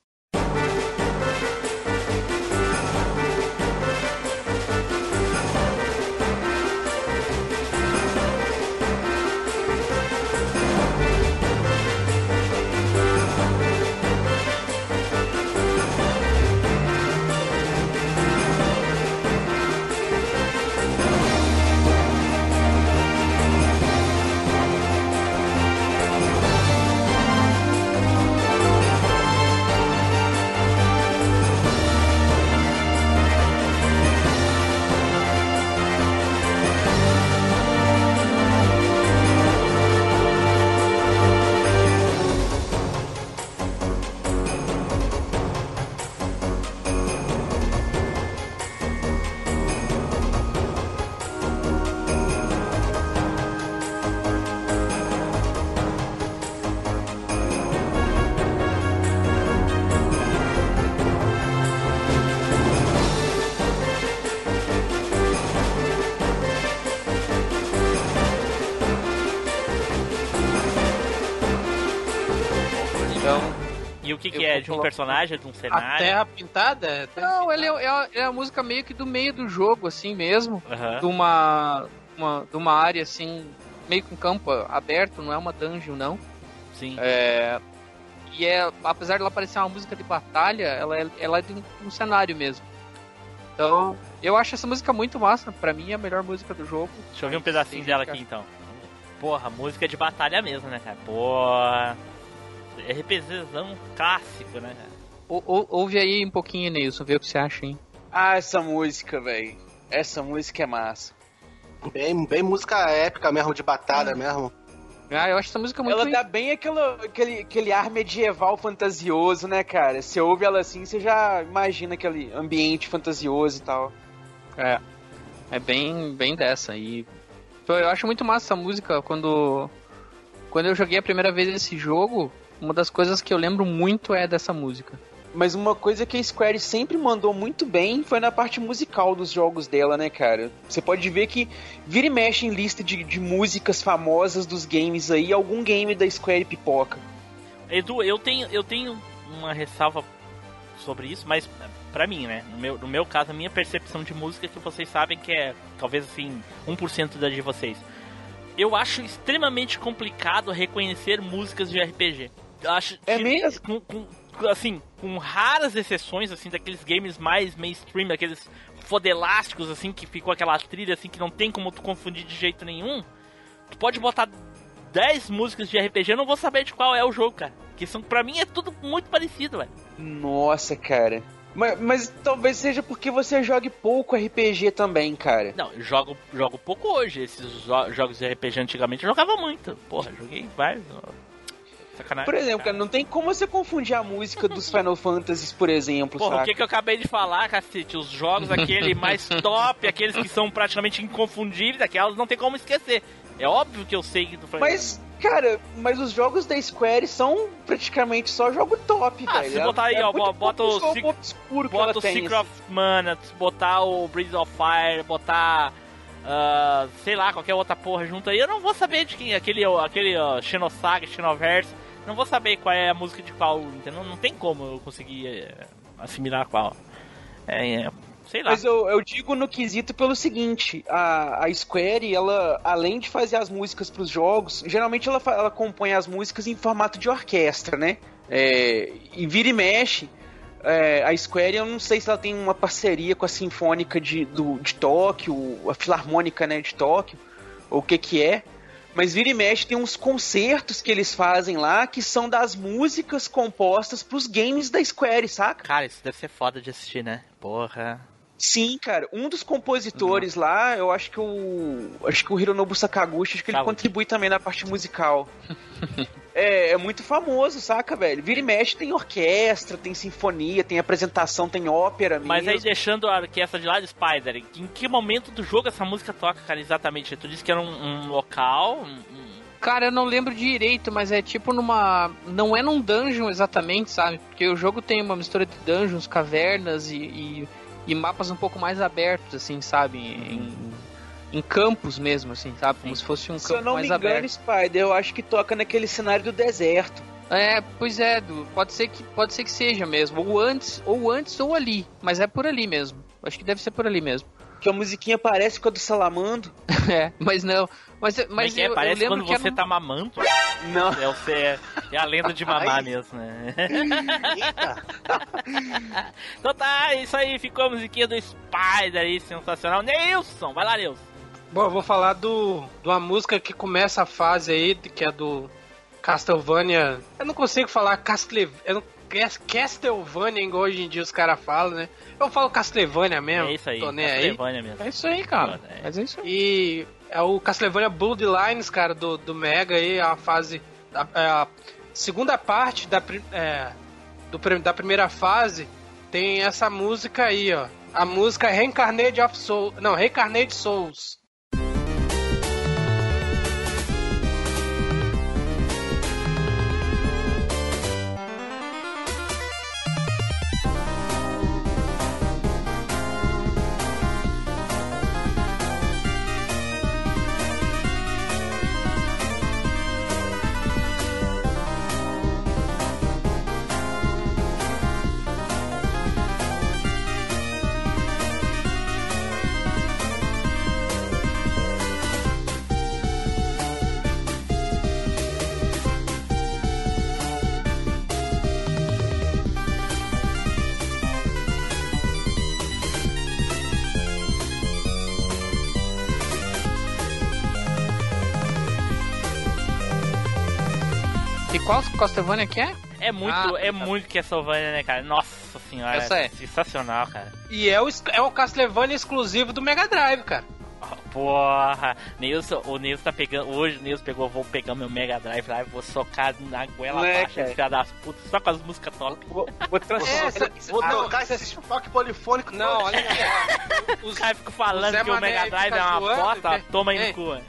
Que, é? De um personagem, de um A cenário? terra pintada? É terra Não, ele pintada. é, é, a- é a música meio que do meio do jogo, assim mesmo. Aham. De uma, uma, de uma área, assim, meio com campo aberto, não é uma dungeon, não. Sim. É, e é, apesar de ela parecer uma música de batalha, ela é, ela é de um, um cenário mesmo. Então, eu acho essa música muito massa. Pra mim, é a melhor música do jogo. Deixa eu ver um pedacinho dela aqui então. Porra, música de batalha mesmo, né, cara? Porra. RPGzão clássico, né, cara? Ou, ou- ouve aí um pouquinho, Nilson, vê o que você acha, hein? Ah, essa música, velho. Essa música é massa. Bem, bem música épica mesmo, de batalha mesmo. Ah, eu acho essa música muito ela bem- dá bem aquela, aquele, aquele ar medieval fantasioso, né, cara? Você ouve ela assim, você já imagina aquele ambiente fantasioso e tal. É. É bem, bem dessa. E eu acho muito massa essa música. Quando, quando eu joguei a primeira vez esse jogo, uma das coisas que eu lembro muito é dessa música. Mas uma coisa que a Square sempre mandou muito bem foi na parte musical dos jogos dela, né, cara? Você pode ver que vira e mexe em lista de, de músicas famosas dos games aí, algum game da Square pipoca. Edu, eu tenho, eu tenho uma ressalva sobre isso, mas pra mim, né? No meu, no meu caso, a minha percepção de música que vocês sabem que é talvez assim 1% da de vocês. Eu acho extremamente complicado reconhecer músicas de RPG. Acho É mesmo? com, com- assim, com raras exceções assim daqueles games mais mainstream, daqueles fodelásticos assim que ficou aquela trilha assim que não tem como tu confundir de jeito nenhum. Tu pode botar 10 músicas de RPG, eu não vou saber de qual é o jogo, cara. Que são, pra mim é tudo muito parecido, velho. Nossa, cara. Mas, mas talvez seja porque você jogue pouco RPG também, cara. Não, eu jogo, jogo pouco hoje. Esses jo- jogos de RPG antigamente eu jogava muito. Porra, joguei vários. Ó. Sacanagem. Por exemplo, cara, não tem como você confundir a música dos Final Fantasies, por exemplo, Porra, o saca? que, que eu acabei de falar, cacete? Os jogos aquele mais top, aqueles que são praticamente inconfundíveis, aquelas não tem como esquecer. É óbvio que eu sei do Final Mas, cara, mas os jogos da Square são praticamente só jogo top, Ah, velho. se botar aí, ó, muito bota o Sec- obscuro que Bota o Secret assim. of Mana, botar o Breeze of Fire, botar. ah, sei lá, qualquer outra porra junto aí, eu não vou saber de quem. Aquele, aquele ó, Xenosaga, Xenoverse. Não vou saber qual é a música de qual, entendeu? Não tem como eu conseguir é, assimilar qual. É, é, sei lá. Mas eu, eu digo no quesito pelo seguinte, a, a Square, ela, além de fazer as músicas pros jogos, geralmente ela, ela compõe as músicas em formato de orquestra, né? É, e vira e mexe, é, a Square, eu não sei se ela tem uma parceria com a Sinfônica de, do, de Tóquio, a Filarmônica né, de Tóquio, ou o que que é. Mas vira e mexe tem uns concertos que eles fazem lá que são das músicas compostas pros games da Square, saca? Cara, isso deve ser foda de assistir, né? Porra. Sim, cara, um dos compositores lá, eu acho que o. Acho que o Hironobu Sakaguchi, acho que ele Saúde. contribui também na parte musical. é, é muito famoso, saca, velho? Vira e mexe tem orquestra, tem sinfonia, tem apresentação, tem ópera Mas aí mesmo. deixando a orquestra de lado, Spider, em que momento do jogo essa música toca, cara, exatamente? Tu disse que era um, um local, um- um- Cara, eu não lembro direito, mas é tipo numa. Não é num dungeon exatamente, sabe? Porque o jogo tem uma mistura de dungeons, cavernas e, e, e mapas um pouco mais abertos, assim, sabe? Em, em campos mesmo, assim, sabe? Como se fosse um Se eu campo não mais me engano, aberto. Spider, eu acho que toca naquele cenário do deserto. É, pois é, Du, pode ser que pode ser que seja mesmo, ou antes, ou antes ou ali, mas é por ali mesmo. Acho que deve ser por ali mesmo. Que a musiquinha parece com a do Salamando. É, mas não. Mas, é mas que é? eu, eu Parece lembro quando que você era um- tá mamando. Não. É, o é, é a lenda de mamar mesmo, né? Eita. então tá, é isso aí, ficou a musiquinha do Spider aí, sensacional. Nilson, vai lá, Nilson. Bom, eu vou falar do, de uma música que começa a fase aí, que é do Castlevania. Eu não consigo falar Castle, eu não, Castlevania, igual hoje em dia os caras falam, né? Eu falo Castlevania mesmo. É isso aí, nem aí. Castlevania mesmo. É isso aí, cara. É. Mas é isso aí. E é o Castlevania Bloodlines, cara, do, do Mega aí, a fase. A, é a segunda parte da, é, do, da primeira fase tem essa música aí, ó. A música Reincarnate of Souls. Não, Reincarnate Souls. Castlevania que é? É muito, Ah, é tá. muito Castlevania, né, cara? Nossa senhora. Essa é. Sensacional, cara. E é o, é o Castlevania exclusivo do Mega Drive, cara. Ah, Porra, Nilson, o Nilson tá pegando. Hoje o Nilson pegou, vou pegar meu Mega Drive lá e vou socar na goela Né, abaixo, cara? filha das putas, só com as músicas top. Vou, vou transformar. Vou tocar esse toque polifônico. Não, olha aqui. Os caras ficam falando que o Mega Drive é uma zoando, bosta, que- toma aí no cu.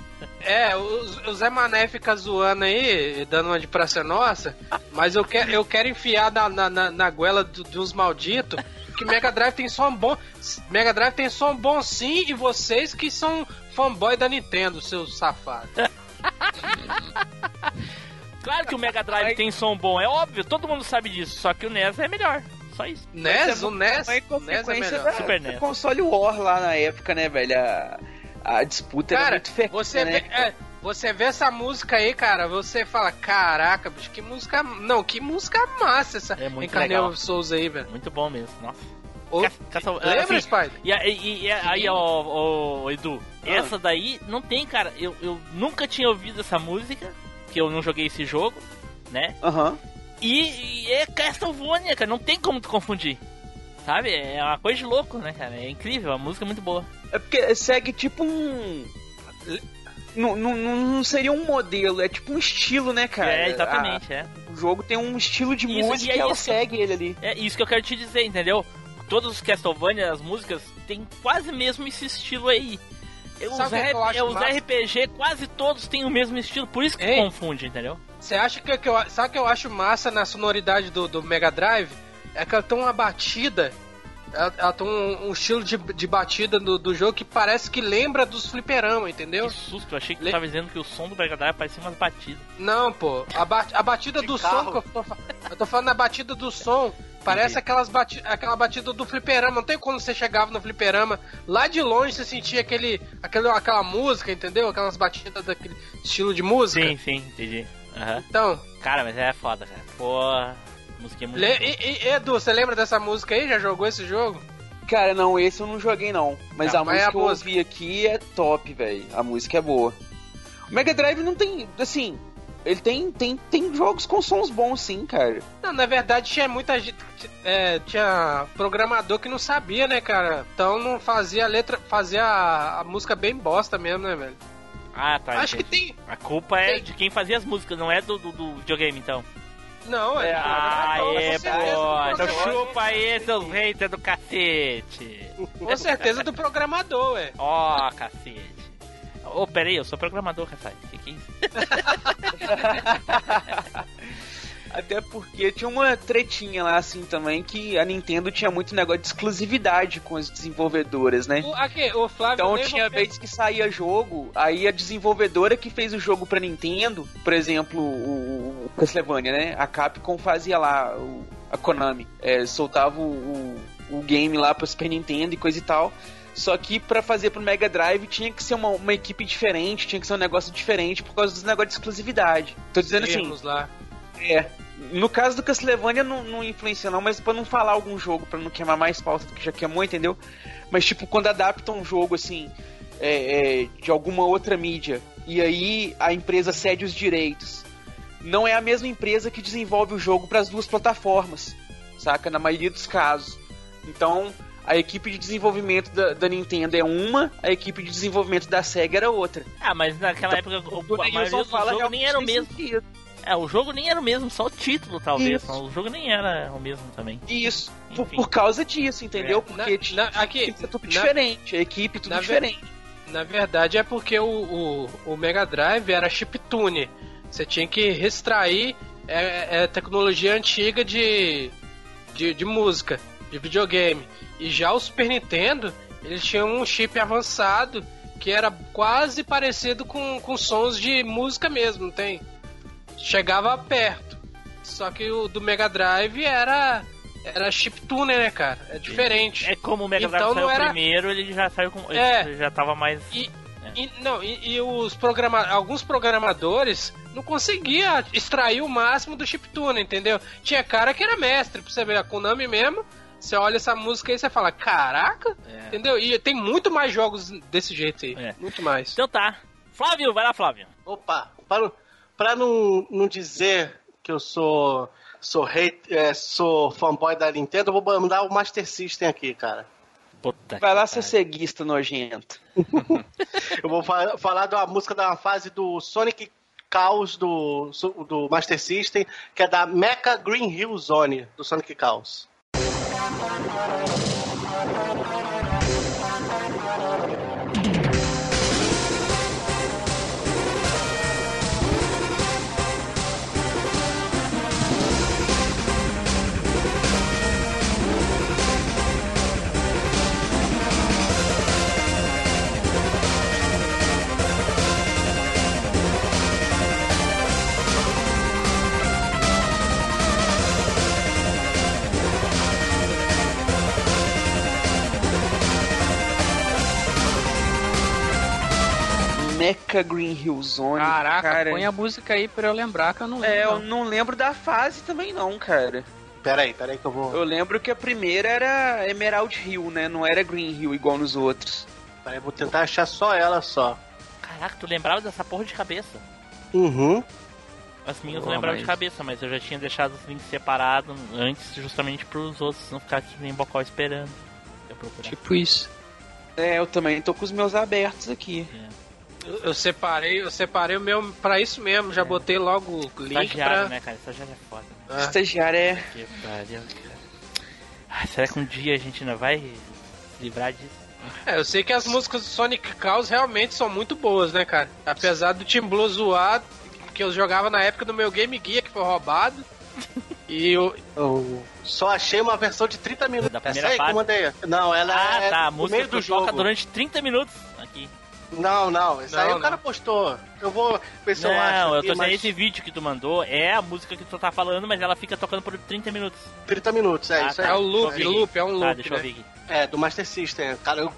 É, o, o Zé Mané fica zoando aí, dando uma de praça nossa, mas eu quero, eu quero enfiar na, na, na, na goela do- dos malditos que Mega Drive tem som bom. Mega Drive tem som bom sim, e vocês que são fanboy da Nintendo, seus safados. Claro que o Mega Drive tem som bom, é óbvio, todo mundo sabe disso, só que o NES é melhor. Só isso. NES? O NES? NES é consequência melhor. da, Super NES. console War lá na época, né, velho? A, a disputa era Cara, muito ferrenha, você né? vê, é, você vê essa música aí, cara, você fala, caraca, bicho, que música. Não, que música massa essa É muito legal. of Souls aí, velho. Muito bom mesmo, nossa. Lembra, assim, Spider? E, e- e aí, ó, Edu, essa daí não tem, cara. Eu, eu nunca tinha ouvido essa música, que eu não joguei esse jogo, né? Aham. E, e é Castlevania, cara, não tem como tu confundir. Sabe? É uma coisa de louco, né, cara? É incrível, a música é muito boa. É porque segue tipo um. Não, não, não seria um modelo, é tipo um estilo, né, cara? é, exatamente, é. Ah, o jogo tem um estilo de Isso, música e é e ela isso. segue ele ali. É isso que eu quero te dizer, entendeu? Todos os Castlevania, as músicas, tem quase mesmo esse estilo aí. Os, Sabe o que R- eu acho é, os massa? RPG quase todos têm o mesmo estilo, por isso que Ei. confunde, entendeu? Você acha que, que eu, sabe o que eu acho massa na sonoridade do, do Mega Drive? É que ela tem uma batida Ela, ela tem um, um estilo de, de batida do, do jogo que parece que lembra dos fliperama, entendeu? Que susto, eu achei que Le- tu tava dizendo que o som do Mega Drive parecia umas batidas. Não, pô. A, ba- a batida De do carro. som que eu tô, fa- eu tô falando a batida do som. Parece aquelas bati aquela batida do fliperama. Não tem quando você chegava no fliperama, lá de longe você sentia aquele, aquele, aquela música, entendeu? Aquelas batidas daquele estilo de música. Sim, sim, entendi. Aham. Então, Cara, mas é foda, cara. Pô, música é muito. le- boa. e, e- Edu, você lembra dessa música aí? Já jogou esse jogo? Cara, não, esse eu não joguei não. Mas Não, a mas música é a que eu música. ouvi aqui é top, velho. A música é boa. O Mega Drive não tem, assim, ele tem, tem, tem jogos com sons bons sim, cara. Não, na verdade tinha muita gente. é, tinha programador que não sabia, né, cara? Então não fazia a letra. Fazia a, a música bem bosta mesmo, né, velho? Ah, tá. Acho que entendi. tem. A culpa é tem- de quem fazia as músicas, não é do, do, do videogame, então. Não, é. Ah, programador, é, pô. Então chupa aí, seus haters do cacete. Com certeza do programador, ué. Ó, cacete. Ô, pera aí, eu sou programador, Rafael. Que que é isso? Até porque tinha uma tretinha lá assim também que a Nintendo tinha muito negócio de exclusividade com as desenvolvedoras, né? O, aqui, o Flávio. Então tinha vou- vezes que saía jogo, aí a desenvolvedora que fez o jogo pra Nintendo, por exemplo, o, o Castlevania, né? A Capcom fazia lá, o- a Konami, é, soltava o, o, o game lá pro Super Nintendo e coisa e tal. Só que pra fazer pro Mega Drive tinha que ser uma, uma equipe diferente, tinha que ser um negócio diferente por causa dos negócios de exclusividade. Tô dizendo assim, termos lá. é. No caso do Castlevania não, não influencia não, mas pra não falar algum jogo, pra não queimar mais pauta do que já queimou, entendeu? Mas tipo, quando adaptam um jogo assim, é, é, de alguma outra mídia, e aí a empresa cede os direitos, não é a mesma empresa que desenvolve o jogo para as duas plataformas, saca? Na maioria dos casos. Então, a equipe de desenvolvimento da, da Nintendo é uma, a equipe de desenvolvimento da Sega era outra. Ah, mas naquela Então, época o, a maioria do fala jogo nem era o mesmo. sentido. É, o jogo nem era o mesmo, só o título talvez. Isso. O jogo nem era o mesmo também. Isso, por, por causa disso, entendeu? É. Porque Na- na- aqui, ser tudo na- diferente, a equipe tudo na ve- diferente. Na verdade é porque o, o, o Mega Drive era chiptune. Você tinha que extrair é, é tecnologia antiga de, de, de música, de videogame. E já o Super Nintendo, eles tinham um chip avançado que era quase parecido com, com sons de música mesmo, não tem? Chegava perto. Só que o do Mega Drive era era chiptune, né, cara? É diferente. É como o Mega Drive Então saiu não era- primeiro, ele já saiu com. É. Ele já tava mais. E, e- não, e, e os programa alguns programadores não conseguiam extrair o máximo do chiptune, entendeu? Tinha cara que era mestre, pra você ver, a Konami mesmo. Você olha essa música aí e você fala, caraca, É. entendeu? E tem muito mais jogos desse jeito aí. É. Muito mais. Então tá. Flávio, vai lá, Flávio. Opa, para, pra não, não dizer que eu sou sou hate, é, sou fanboy da Nintendo, eu vou mandar o Master System aqui, cara. Puta Vai lá ser ceguista nojento. Eu vou fa- falar da música da fase do Sonic Chaos do, do Master System, que é da Mecha Green Hill Zone do Sonic Chaos. Mecha Green Hill Zone. Caraca, cara. põe a música aí pra eu lembrar que eu não lembro. É, eu não. lembro da fase também não, cara. Pera aí, pera aí que eu vou. Eu lembro que a primeira era Emerald Hill, né? Não era Green Hill igual nos outros. Pera aí, vou tentar achar só ela só. Caraca, tu lembrava dessa porra de cabeça. Uhum. As minhas eu Porra, lembrava de mas- cabeça, mas eu já tinha deixado os links separados antes, justamente pros outros não ficar aqui nem bocó esperando. Eu procurar. Tipo isso. É, eu também tô com os meus abertos aqui. Eu, eu separei, eu separei o meu pra isso mesmo, já botei logo o link Estagiário, pra. né, cara? Estagiário é foda. Ah. Estagiário é. Que pariu, cara. Ai, será que um dia a gente não vai se livrar disso? É, eu sei que as músicas do Sonic Chaos realmente são muito boas, né, cara? Apesar do Team Blue zoar, que eu jogava na época do meu Game Gear, que foi roubado. E eu, Eu só achei uma versão de 30 minutos. Da Essa primeira aí que eu parte? mandei. Não, ela ah, é tá. A no música meio do jogo. durante 30 minutos. Não, não. Isso aí Não, o cara não. postou. Eu vou ver se eu acho. Não, eu aqui, tô dizendo mas esse vídeo que tu mandou é a música que tu tá falando, mas ela fica tocando por 30 minutos. 30 minutos, é Ah, isso tá. aí. é o loop, Deixa eu ver. loop, é um Tá, loop, deixa eu né? ver aqui. É, do Master System. Cara, eu,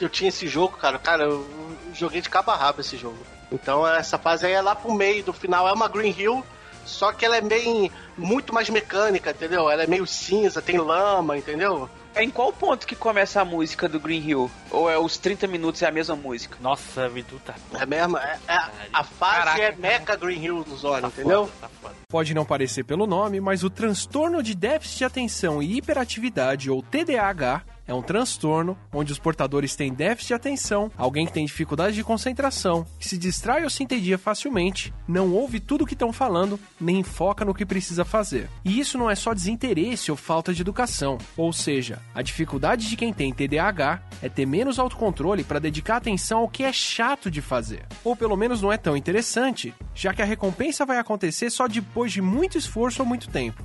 eu tinha esse jogo, cara. Cara, eu joguei de cabo a rabo esse jogo. Então essa fase aí é lá pro meio do final. É uma Green Hill, só que ela é bem. muito mais mecânica, entendeu? Ela é meio cinza, tem lama, entendeu? É em qual ponto que começa a música do Green Hill? Ou é os 30 minutos é a mesma música? Nossa, Vidu tá, É mesmo? É, é- a fase Caraca, é Mecha Green Hill do Zona, tá entendeu? foda, tá foda. Pode não parecer pelo nome, mas o transtorno de déficit de atenção e hiperatividade, ou TDAH, é um transtorno onde os portadores têm déficit de atenção, alguém que tem dificuldade de concentração, que se distrai ou se entedia facilmente, não ouve tudo o que estão falando, nem foca no que precisa fazer. E isso não é só desinteresse ou falta de educação, ou seja, a dificuldade de quem tem TDAH é ter menos autocontrole para dedicar atenção ao que é chato de fazer, ou pelo menos não é tão interessante, já que a recompensa vai acontecer só depois de muito esforço ou muito tempo.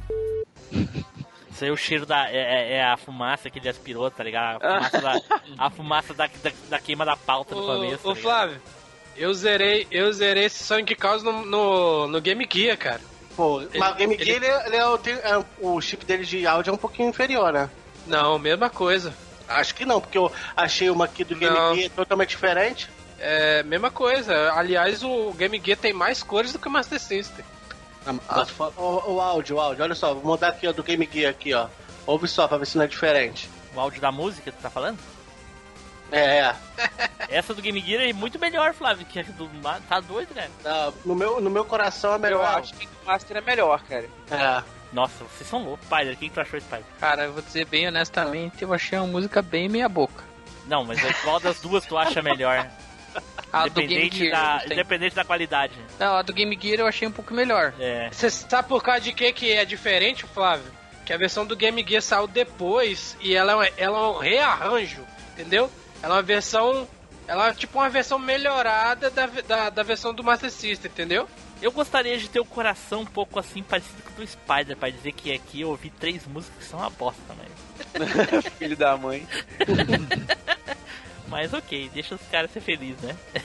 Isso aí é o cheiro da. É, é- é a fumaça que ele aspirou, tá ligado? A fumaça da, a fumaça da, da, da queima da pauta no começo. tá Ô, ligado? Flávio, eu zerei, eu zerei esse Sonic Chaos no, no, no Game Gear, cara. Pô, mas o Game ele- Gear, ele, é- ele é, o- é, o chip dele de áudio é um pouquinho inferior, né? Não, mesma coisa. Acho que não, porque eu achei uma aqui do Game Não. Gear totalmente diferente. É, mesma coisa. Aliás, o Game Gear tem mais cores do que o Master System. Ah, fa- o, o áudio, o áudio, olha só, vou mudar aqui ó, do Game Gear aqui, ó. Ouve só pra ver se não é diferente. O áudio da música, tu tá falando? É, é. Essa do Game Gear é muito melhor, Flávio, que a do. Tá doido, cara? Tá, no, meu, no meu coração é melhor. Eu acho que o Master é melhor, cara. É. Nossa, vocês são loucos. Spider, o que, que tu achou, Spider? Cara, eu vou dizer bem honestamente, eu achei uma música bem meia boca. Não, mas é qual das duas tu acha melhor? A do Game Independente Gear. da, independente da qualidade. Não, a do Game Gear eu achei um pouco melhor. É. Você sabe por causa de que, que é diferente, Flávio? Que a versão do Game Gear saiu depois e ela é, um- ela é um rearranjo, entendeu? Ela é uma versão. Ela é tipo uma versão melhorada da, da, da versão do Master System, entendeu? Eu gostaria de ter o coração um pouco assim parecido com o do Spider, pra dizer que aqui eu ouvi três músicas que são uma bosta, mas. Filho da mãe. Mas ok, deixa os caras ser felizes, né?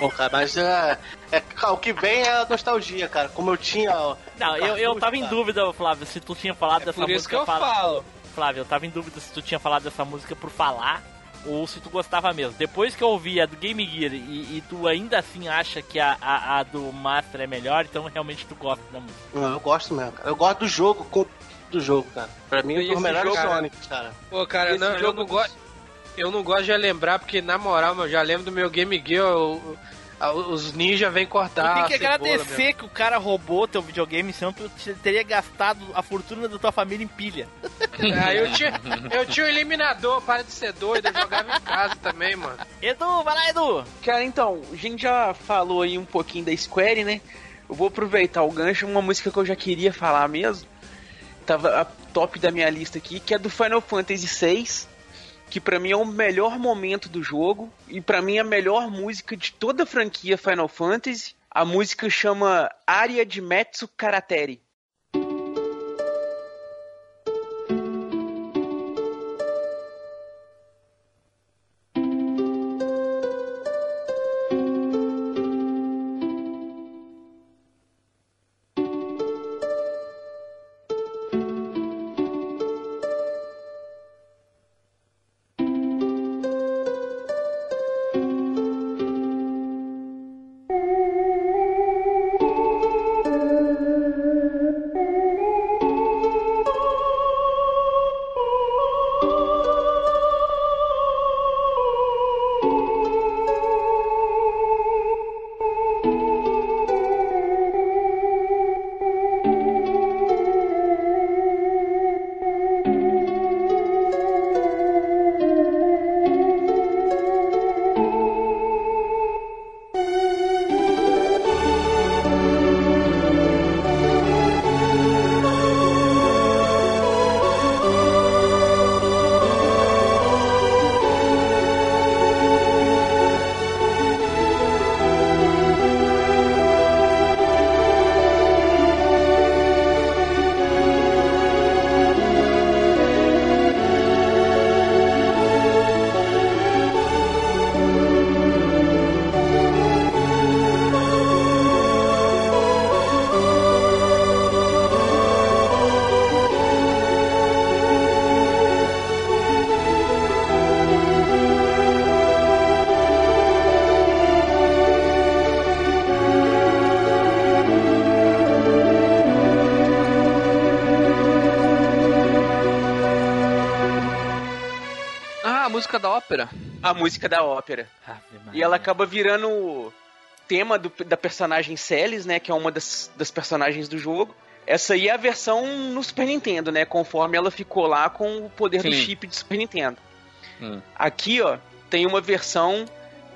Bom, cara, mas é, é- o que vem é a nostalgia, cara. Como eu tinha. ó, Não, o eu, eu tava em dúvida, Flávio, se tu tinha falado dessa Por isso música. que eu fala- falo. Flávio, eu tava em dúvida se tu tinha falado dessa música por falar ou se tu gostava mesmo. Depois que eu ouvi a do Game Gear e, e tu ainda assim acha que a, a, a do Master é melhor, então realmente tu gosta da música. Não, eu gosto mesmo, cara. Eu gosto do jogo, com- do jogo, cara. Pra mim, é o melhor jogo? Sonic, cara. Pô, cara, Esse não, eu jogo não gosto. Eu não gosto de lembrar, porque na moral, eu já lembro do meu Game Gear, o- a- os ninjas vêm cortar. tem que a cebola, agradecer que o cara roubou teu videogame, senão tu te- teria gastado a fortuna da tua família em pilha. Ah, eu, tinha, eu tinha um eliminador, para de ser doido, eu jogava em casa também, mano. Edu, vai lá, Edu! Cara, então, a gente já falou aí um pouquinho da Square, né? Eu vou aproveitar o gancho, uma música que eu já queria falar mesmo. Tava a top da minha lista aqui, que é do Final Fantasy VI, que pra mim é o melhor momento do jogo e pra mim é a melhor música de toda a franquia Final Fantasy. A música chama Aria de Metsu Karateri. Ópera. A música da ópera. E ela acaba virando o tema do- da personagem Celis, né? Que é uma das, das personagens do jogo. Essa aí é a versão no Super Nintendo, né? Conforme ela ficou lá com o poder do Sim. chip de Super Nintendo. Hum. Aqui, ó, tem uma versão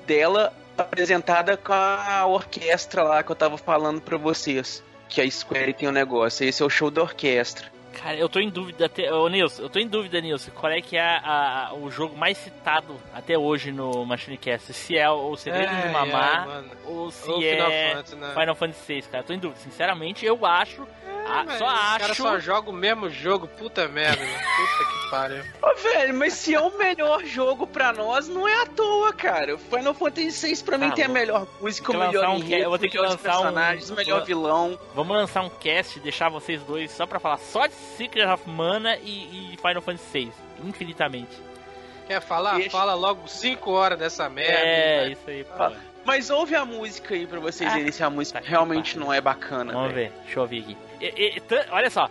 dela apresentada com a orquestra lá que eu tava falando pra vocês. Que a Square tem um negócio. Esse é o show da orquestra. Cara, eu tô em dúvida até. Ô Nilson, eu tô em dúvida, Nilson, qual é que é a- a- o jogo mais citado até hoje no Machine Cast? Se é o Segredo Ai, de Mamar ai, mano. ou se Ou é Final Fantasy, né? Final Fantasy VI, cara. Tô em dúvida. Sinceramente, eu acho. A- Mas só Os acho. caras só jogam o mesmo jogo, puta merda? Puta que pariu. Ô, velho, mas se é o melhor jogo pra nós, não é à toa, cara. O Final Fantasy VI pra mim Tá tem a melhor música, o melhor um enredo, eu vou ter que lançar um- personagens, o melhor vilão. Vamos lançar um cast, deixar vocês dois só pra falar só de Secret of Mana e, e Final Fantasy VI. Infinitamente. Quer falar? Deixa. Fala logo 5 horas dessa merda. é, hein, isso aí, pô. Ah, Mas ouve a música aí pra vocês Ah, verem se a música tá realmente não é bacana. Vamos velho. ver, deixa eu ver aqui. E- e- olha só,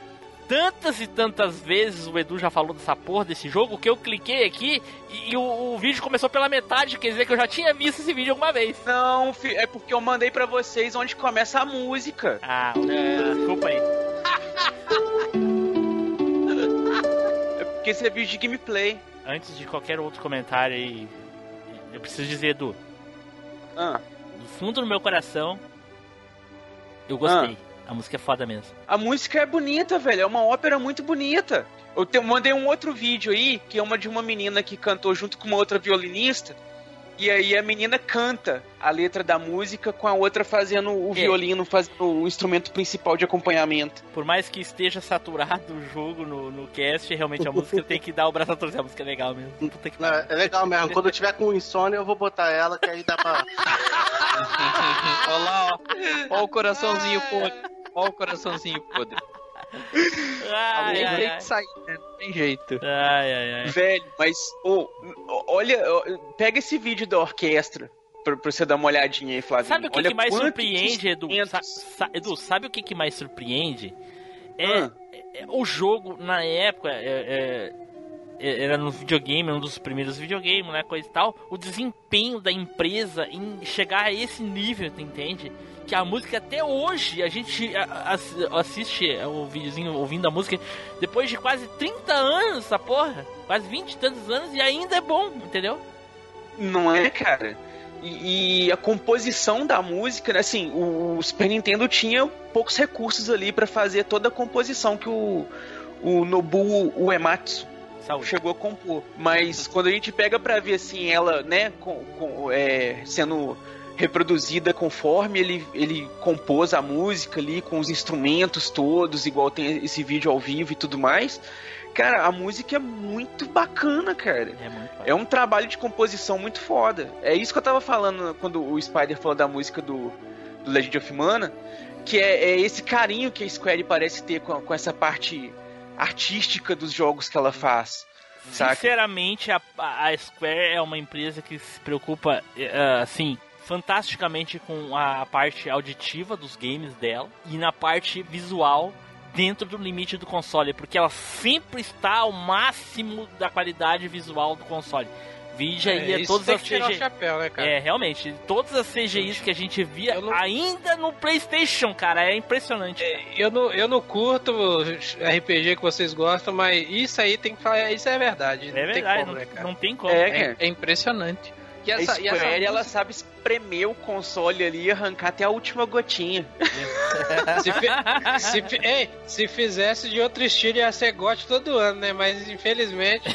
tantas e tantas vezes o Edu já falou dessa porra desse jogo que eu cliquei aqui e, e o, o vídeo começou pela metade, quer dizer que eu já tinha visto esse vídeo alguma vez. Não, é porque eu mandei pra vocês onde começa a música. Ah, é, desculpa aí. É porque esse é vídeo de gameplay. Antes de qualquer outro comentário aí, eu preciso dizer, Edu, Ah, do fundo do meu coração, eu gostei. A música é foda mesmo. a música é bonita, velho. É uma ópera muito bonita. Eu te- mandei um outro vídeo aí, que é uma de uma menina que cantou junto com uma outra violinista. E aí a menina canta a letra da música com a outra fazendo o É. violino, fazendo o instrumento principal de acompanhamento. Por mais que esteja saturado o jogo no, no cast, realmente a música tem que dar o braço a torcer. A música é legal mesmo. Puta que Não, é legal mesmo. Quando eu tiver com insônia, eu vou botar ela, que aí dá pra. Olha lá, ó. Ó o coraçãozinho podre. Ó o coraçãozinho podre. Ai, Alguém tem que sair, né? Não tem jeito. Ai, ai, ai. Velho, mas ô, olha, ó, pega esse vídeo da orquestra pra, pra você dar uma olhadinha aí, Flávio. Sabe o que, Olha que mais surpreende, Edu? Sa- sa- Edu, sabe o que, que mais surpreende? É, Ah. é- o jogo, na época, é- é- é- era no videogame, um dos primeiros videogames, né, coisa e tal, o desempenho da empresa em chegar a esse nível, tu entende? Que a música até hoje, a gente assiste o videozinho ouvindo a música depois de quase 30 anos, essa porra. Quase 20 e tantos anos e ainda é bom, entendeu? Não é, cara? E, e a composição da música, né, assim, o, o Super Nintendo tinha poucos recursos ali pra fazer toda a composição que o, o Nobuo Uematsu Saúde. chegou a compor. Mas quando a gente pega pra ver assim ela, né, com, com- é, sendo reproduzida conforme ele, ele compôs a música ali com os instrumentos todos, igual tem esse vídeo ao vivo e tudo mais. Cara, a música é muito bacana, cara. É muito É um trabalho de composição muito foda. É isso que eu tava falando quando o Spider falou da música do, do Legend of Mana, que é, é esse carinho que a Square parece ter com, com essa parte artística dos jogos que ela faz. Sinceramente, a, a Square é uma empresa que se preocupa, eh, assim, fantasticamente com a parte auditiva dos games dela e na parte visual dentro do limite do console, porque ela sempre está ao máximo da qualidade visual do console. Vide aí É, é, isso todas tem as CGI. chapéu, né, cara? É, realmente, todas as CGIs que a gente via ainda no PlayStation, cara, é impressionante. Eu não, eu não curto RPG que vocês gostam, mas isso aí tem que falar, isso é verdade. É não tem verdade, como, não, né, cara? não tem como. É, É, cara. é impressionante. E A essa, e essa Square, ela música- sabe espremer o console ali e arrancar até a última gotinha. Se, fi- se, fi- ei, se fizesse de outro estilo ia ser gote todo ano, né? Mas infelizmente.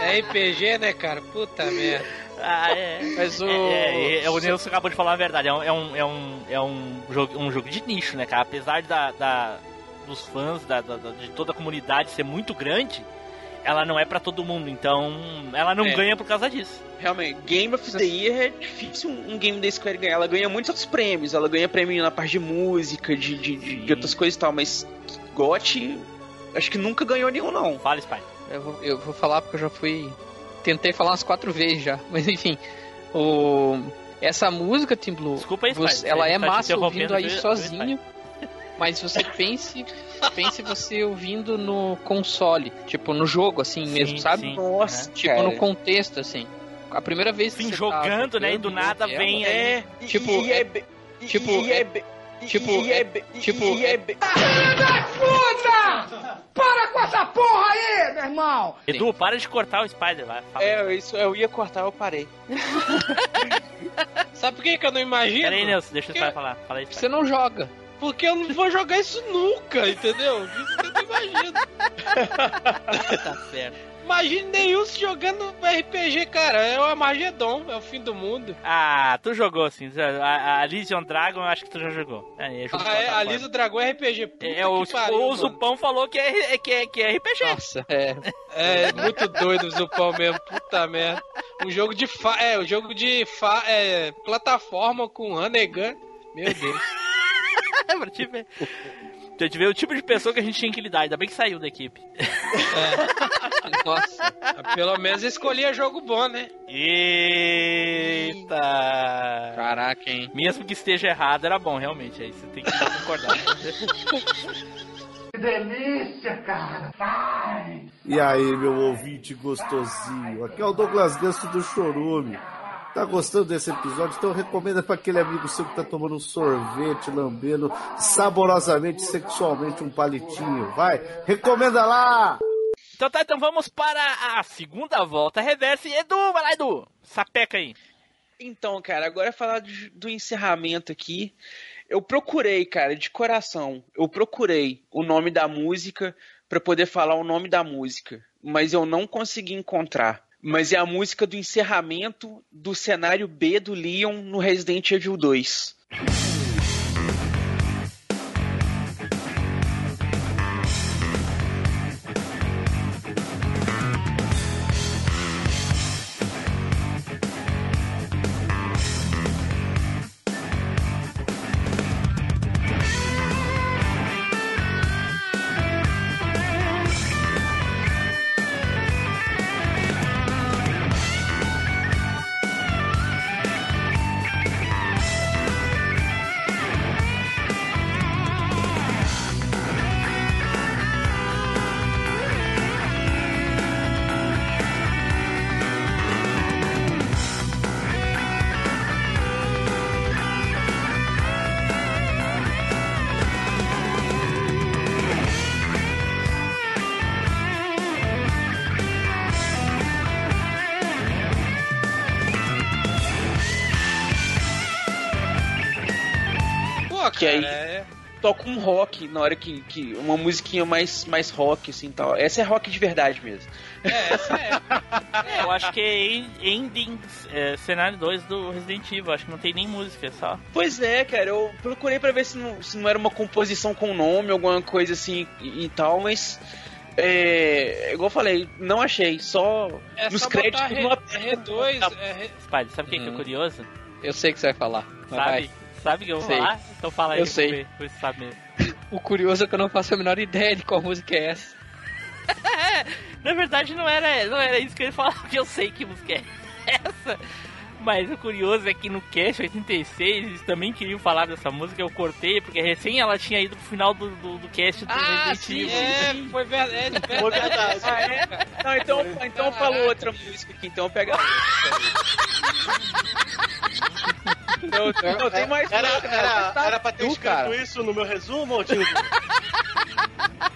é RPG, né, cara? Puta merda. Ah, é. Mas o. É, é, é, o Nelson acabou de falar a verdade. É um, é um, é um, é um, jogo, um jogo de nicho, né, cara? Apesar da, da- dos fãs, da- da- de toda a comunidade ser muito grande, ela não é pra todo mundo. Então, ela não É. ganha por causa disso. Realmente, Game of the Year é difícil um game da Square ganhar. Ela ganha muitos outros prêmios. Ela ganha prêmio na parte de música, de, de, de- de outras coisas e tal. Mas GOT, acho que nunca ganhou nenhum, não. Fala, Spy. Eu vou, eu vou falar porque eu já fui. Tentei falar umas quatro vezes já. Mas enfim. O... Essa música, Tim Blue, Desculpa aí, Spy. você- ela é Tá massa ouvindo aí sozinho. Mas você pense, pense você ouvindo no console, tipo no jogo assim mesmo, sabe? sim. Nossa, Tipo cara. no contexto assim. A primeira vez que Sim, você jogando, tá né? E do nada é, vem É, aí. e- Tipo, e, é- é, be- e- tipo, e é- tipo, e é- e- tipo, e é é- Filho da puta! Para com essa porra aí, meu irmão! Edu, para de cortar o Spider lá. É, isso eu ia cortar, eu parei. Sabe por que, que eu não imagino? Pera aí, Nelson, deixa o Spider falar. Fala aí, Você não joga. Porque eu não vou jogar isso nunca, entendeu? Isso que eu não imagino. Tá certo. Imagine Neilson jogando RPG, cara. É o Armagedon, é o fim do mundo. Ah, tu jogou sim. A, a Legion Dragon, eu acho que tu já jogou. É, é Ah, é, a. Lisa Dragão é RPG. Puta É, o, que pariu, o mano. Zupão falou que é, é- que, é, que é RPG. Nossa, é. É, muito doido o Zupão mesmo, puta merda. Um jogo de fa... É, um jogo de fa... é, plataforma com Hanegan. Meu Deus. pra te ver. Pra te ver o tipo de pessoa que a gente tinha que lidar. Ainda bem que saiu da equipe. Nossa. Pelo menos escolhia jogo bom, né? Eita! Caraca, hein? Mesmo que esteja errado, era bom, realmente. Aí você tem que concordar. Que delícia, cara! Vai! E aí, meu ouvinte gostosinho? Aqui é o Douglas Ganso do Chorume. Tá gostando desse episódio? Então recomenda para aquele amigo seu que tá tomando um sorvete, lambendo saborosamente, sexualmente um palitinho. Vai, recomenda lá! então tá, então vamos para a segunda volta reversa. E Edu, vai lá, Edu! Sapeca aí. Então, cara, agora é falar do, do encerramento aqui. Eu procurei, cara, de coração. Eu procurei o nome da música pra poder falar o nome da música, mas eu não consegui encontrar. Mas é a música do encerramento do cenário B do Leon no Resident Evil 2. Que aí- é... Toca um rock na hora que, que uma musiquinha mais mais rock assim, tal. Essa é rock de verdade mesmo. É, essa é. É, eu acho que é en- ending é, cenário 2 do Resident Evil. Acho que não tem nem música, é só. Pois é, cara, eu procurei pra ver se não, se não era uma composição com nome, alguma coisa assim e, e tal, mas. É, igual eu falei, não achei, só É nos só créditos botar no R, R2, é, re- sabe o que, que é Uhum. curioso? Eu sei que você vai falar. Sabe? vai. Sabe o que eu vou Sei. falar? Então fala aí. Eu sei. ver, sabe mesmo. O curioso é que eu não faço a menor ideia de qual música é essa. Na verdade, não era, não era isso que eu ia falar, porque eu sei que música é essa. Mas o curioso é que no Cast 86 eles também queriam falar dessa música, eu cortei, porque recém ela tinha ido pro final do, do, do cast do Ah, Resident sim, Evil. é, foi verdade. É verdade. Foi verdade. Ah, é? Não, então, então fala outra música aqui, então pega outra. Não, não tem mais Era, nada, era, tá era pra ter escrito cara. isso no meu resumo, tinha...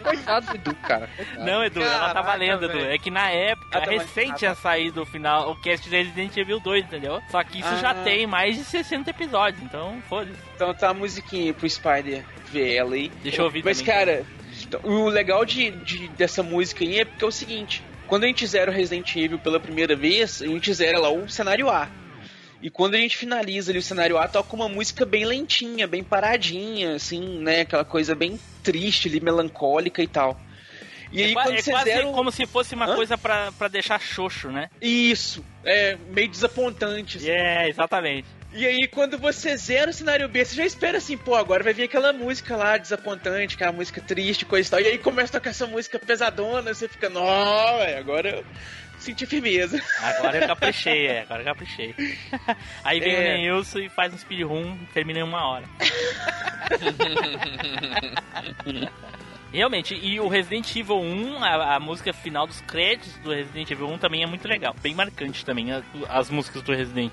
Coitado do Edu, cara. Coitado. Não, Edu, ela tá Caraca, valendo, Edu. É que na época, Ah, tá, recente ah, tinha tá. saído o final, o cast de Resident Evil 2, entendeu? Só que isso já Ah. tem mais de 60 episódios, então foda-se. Então tá a musiquinha pro Spider ver ela aí. Deixa eu ouvir Mas, também. cara, então, o legal de, de- dessa música aí é porque é o seguinte: quando a gente zera o Resident Evil pela primeira vez, a gente zera lá o cenário A. E quando a gente finaliza ali o cenário A, toca uma música bem lentinha, bem paradinha, assim, né? Aquela coisa bem triste ali, melancólica e tal. E é aí qua- quando é você quase zera o- como se fosse uma Hã? coisa pra, pra deixar xoxo, né? Isso, é meio desapontante. assim. É, exatamente. E aí, quando você zera o cenário B, você já espera assim, pô, agora vai vir aquela música lá desapontante, aquela música triste, coisa e tal. E aí começa a tocar essa música pesadona, você fica, velho, agora senti firmeza. Agora eu caprichei, é, agora eu caprichei. Aí vem É. o Neilson e faz um speedrun termina em uma hora. Realmente, e o Resident Evil 1, a, a música final dos créditos do Resident Evil 1 também é muito legal. Bem marcante também, a- as músicas do Resident.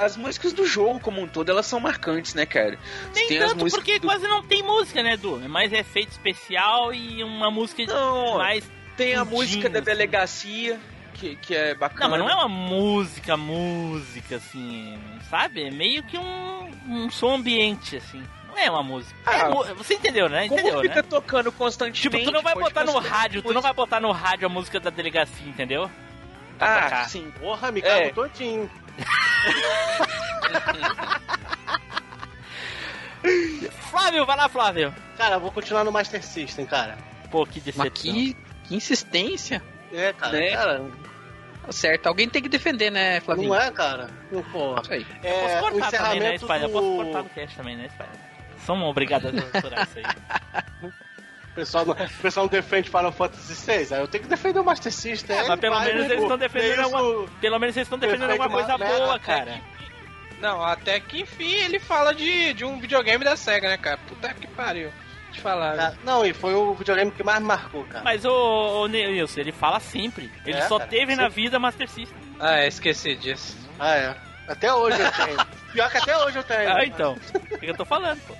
As músicas do jogo como um todo, elas são marcantes, né, cara? Nem Tem tanto porque do- quase não tem música, né, Edu? É mais efeito especial e uma música Não, mais. Tem a música da delegacia, que, que é bacana. Não, mas não é uma música, música, assim, sabe? É meio que um, um som ambiente, assim. Não é uma música. É Ah, mu- você entendeu, né? Como Entendeu, fica né? tocando constantemente. Tipo, tu não vai botar no rádio, tu não vai botar no rádio a música da delegacia, entendeu? Pra Ah, tocar. sim. Porra, me É. cago todinho. Flávio, vai lá, Flávio. Cara, eu vou continuar no Master System, cara. Pô, que decepção. Mas que, que insistência. É, cara. Né? cara Tá certo, alguém tem que defender, né, Flavinho? não é, cara? Não, porra. Isso aí. Eu É, posso o cortar também, né, encerramento Spider? Eu posso do... cortar no cast também, né, Spider? Somos obrigados a censurar isso aí. O pessoal, não, o pessoal não defende Final Fantasy VI, aí eu tenho que defender o Master System. É, mas pelo vai, menos né, eles estão defendendo É alguma... Pelo menos eles estão defendendo Defende alguma coisa merda, boa, até cara. Não, até que enfim ele fala de, de um videogame da SEGA, né, cara? Puta que pariu. Te falar. Cara, Não, e foi o videogame que mais marcou, cara. Mas o, o Nilson, ele fala sempre. Ele É, só cara, teve na vida Master System. Ah, esqueci disso. Ah, é. Até hoje eu tenho. Pior que até hoje eu tenho. Ah, então. O que eu tô falando, pô?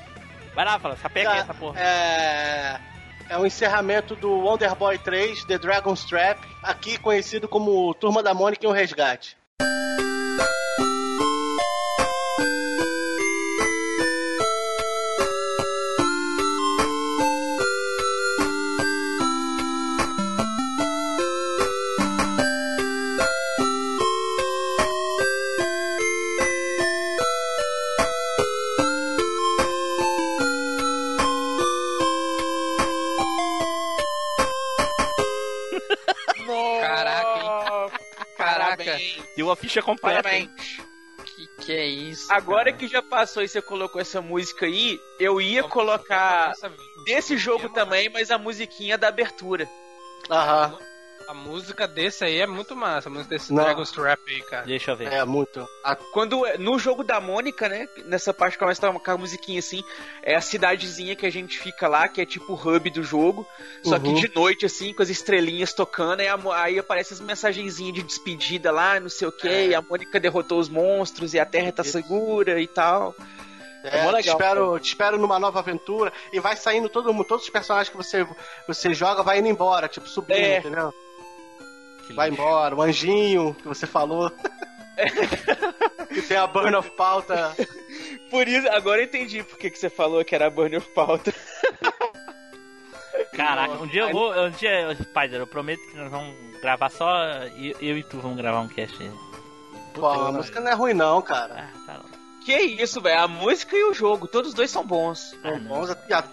Vai lá, fala, sapeca Cara, essa porra. É... é o encerramento do Wonder Boy 3, The Dragon's Trap, aqui conhecido como Turma da Mônica e o Resgate. Deu a ficha completa. hein? Que que é isso? Agora cara? que já passou e você colocou essa música aí, eu ia colocar desse jogo também, mas a musiquinha da abertura. Aham. A música desse aí é muito massa, a música desse Não. Dragon's Trap aí, cara. Deixa eu ver. É, muito. A- quando no jogo da Mônica, né? Nessa parte que começa a com a musiquinha assim, é a cidadezinha que a gente fica lá, que é tipo o hub do jogo. Só que Uhum. de noite, assim, com as estrelinhas tocando, aí, a aí aparece as mensagenzinhas de despedida lá, não sei o que, e a Mônica derrotou os monstros e a Terra tá segura e tal. É, É mó te, legal, espero, te espero numa nova aventura e vai saindo todo mundo, todos os personagens que você, você joga vai indo embora, tipo subindo, É. entendeu? Vai embora, o anjinho que você falou. que tem a Burn of Pauta. Por isso, agora eu entendi por que que você falou que era Burn of Pauta. Caraca, um dia eu vou. Um dia, Spider, eu prometo que nós vamos gravar só. Eu, eu e tu vamos gravar um cast. Pô, a música não é ruim não, cara. Ah, tá. Que isso, velho? A música e o jogo, todos os dois são bons. Ah, São não. bons, a, a-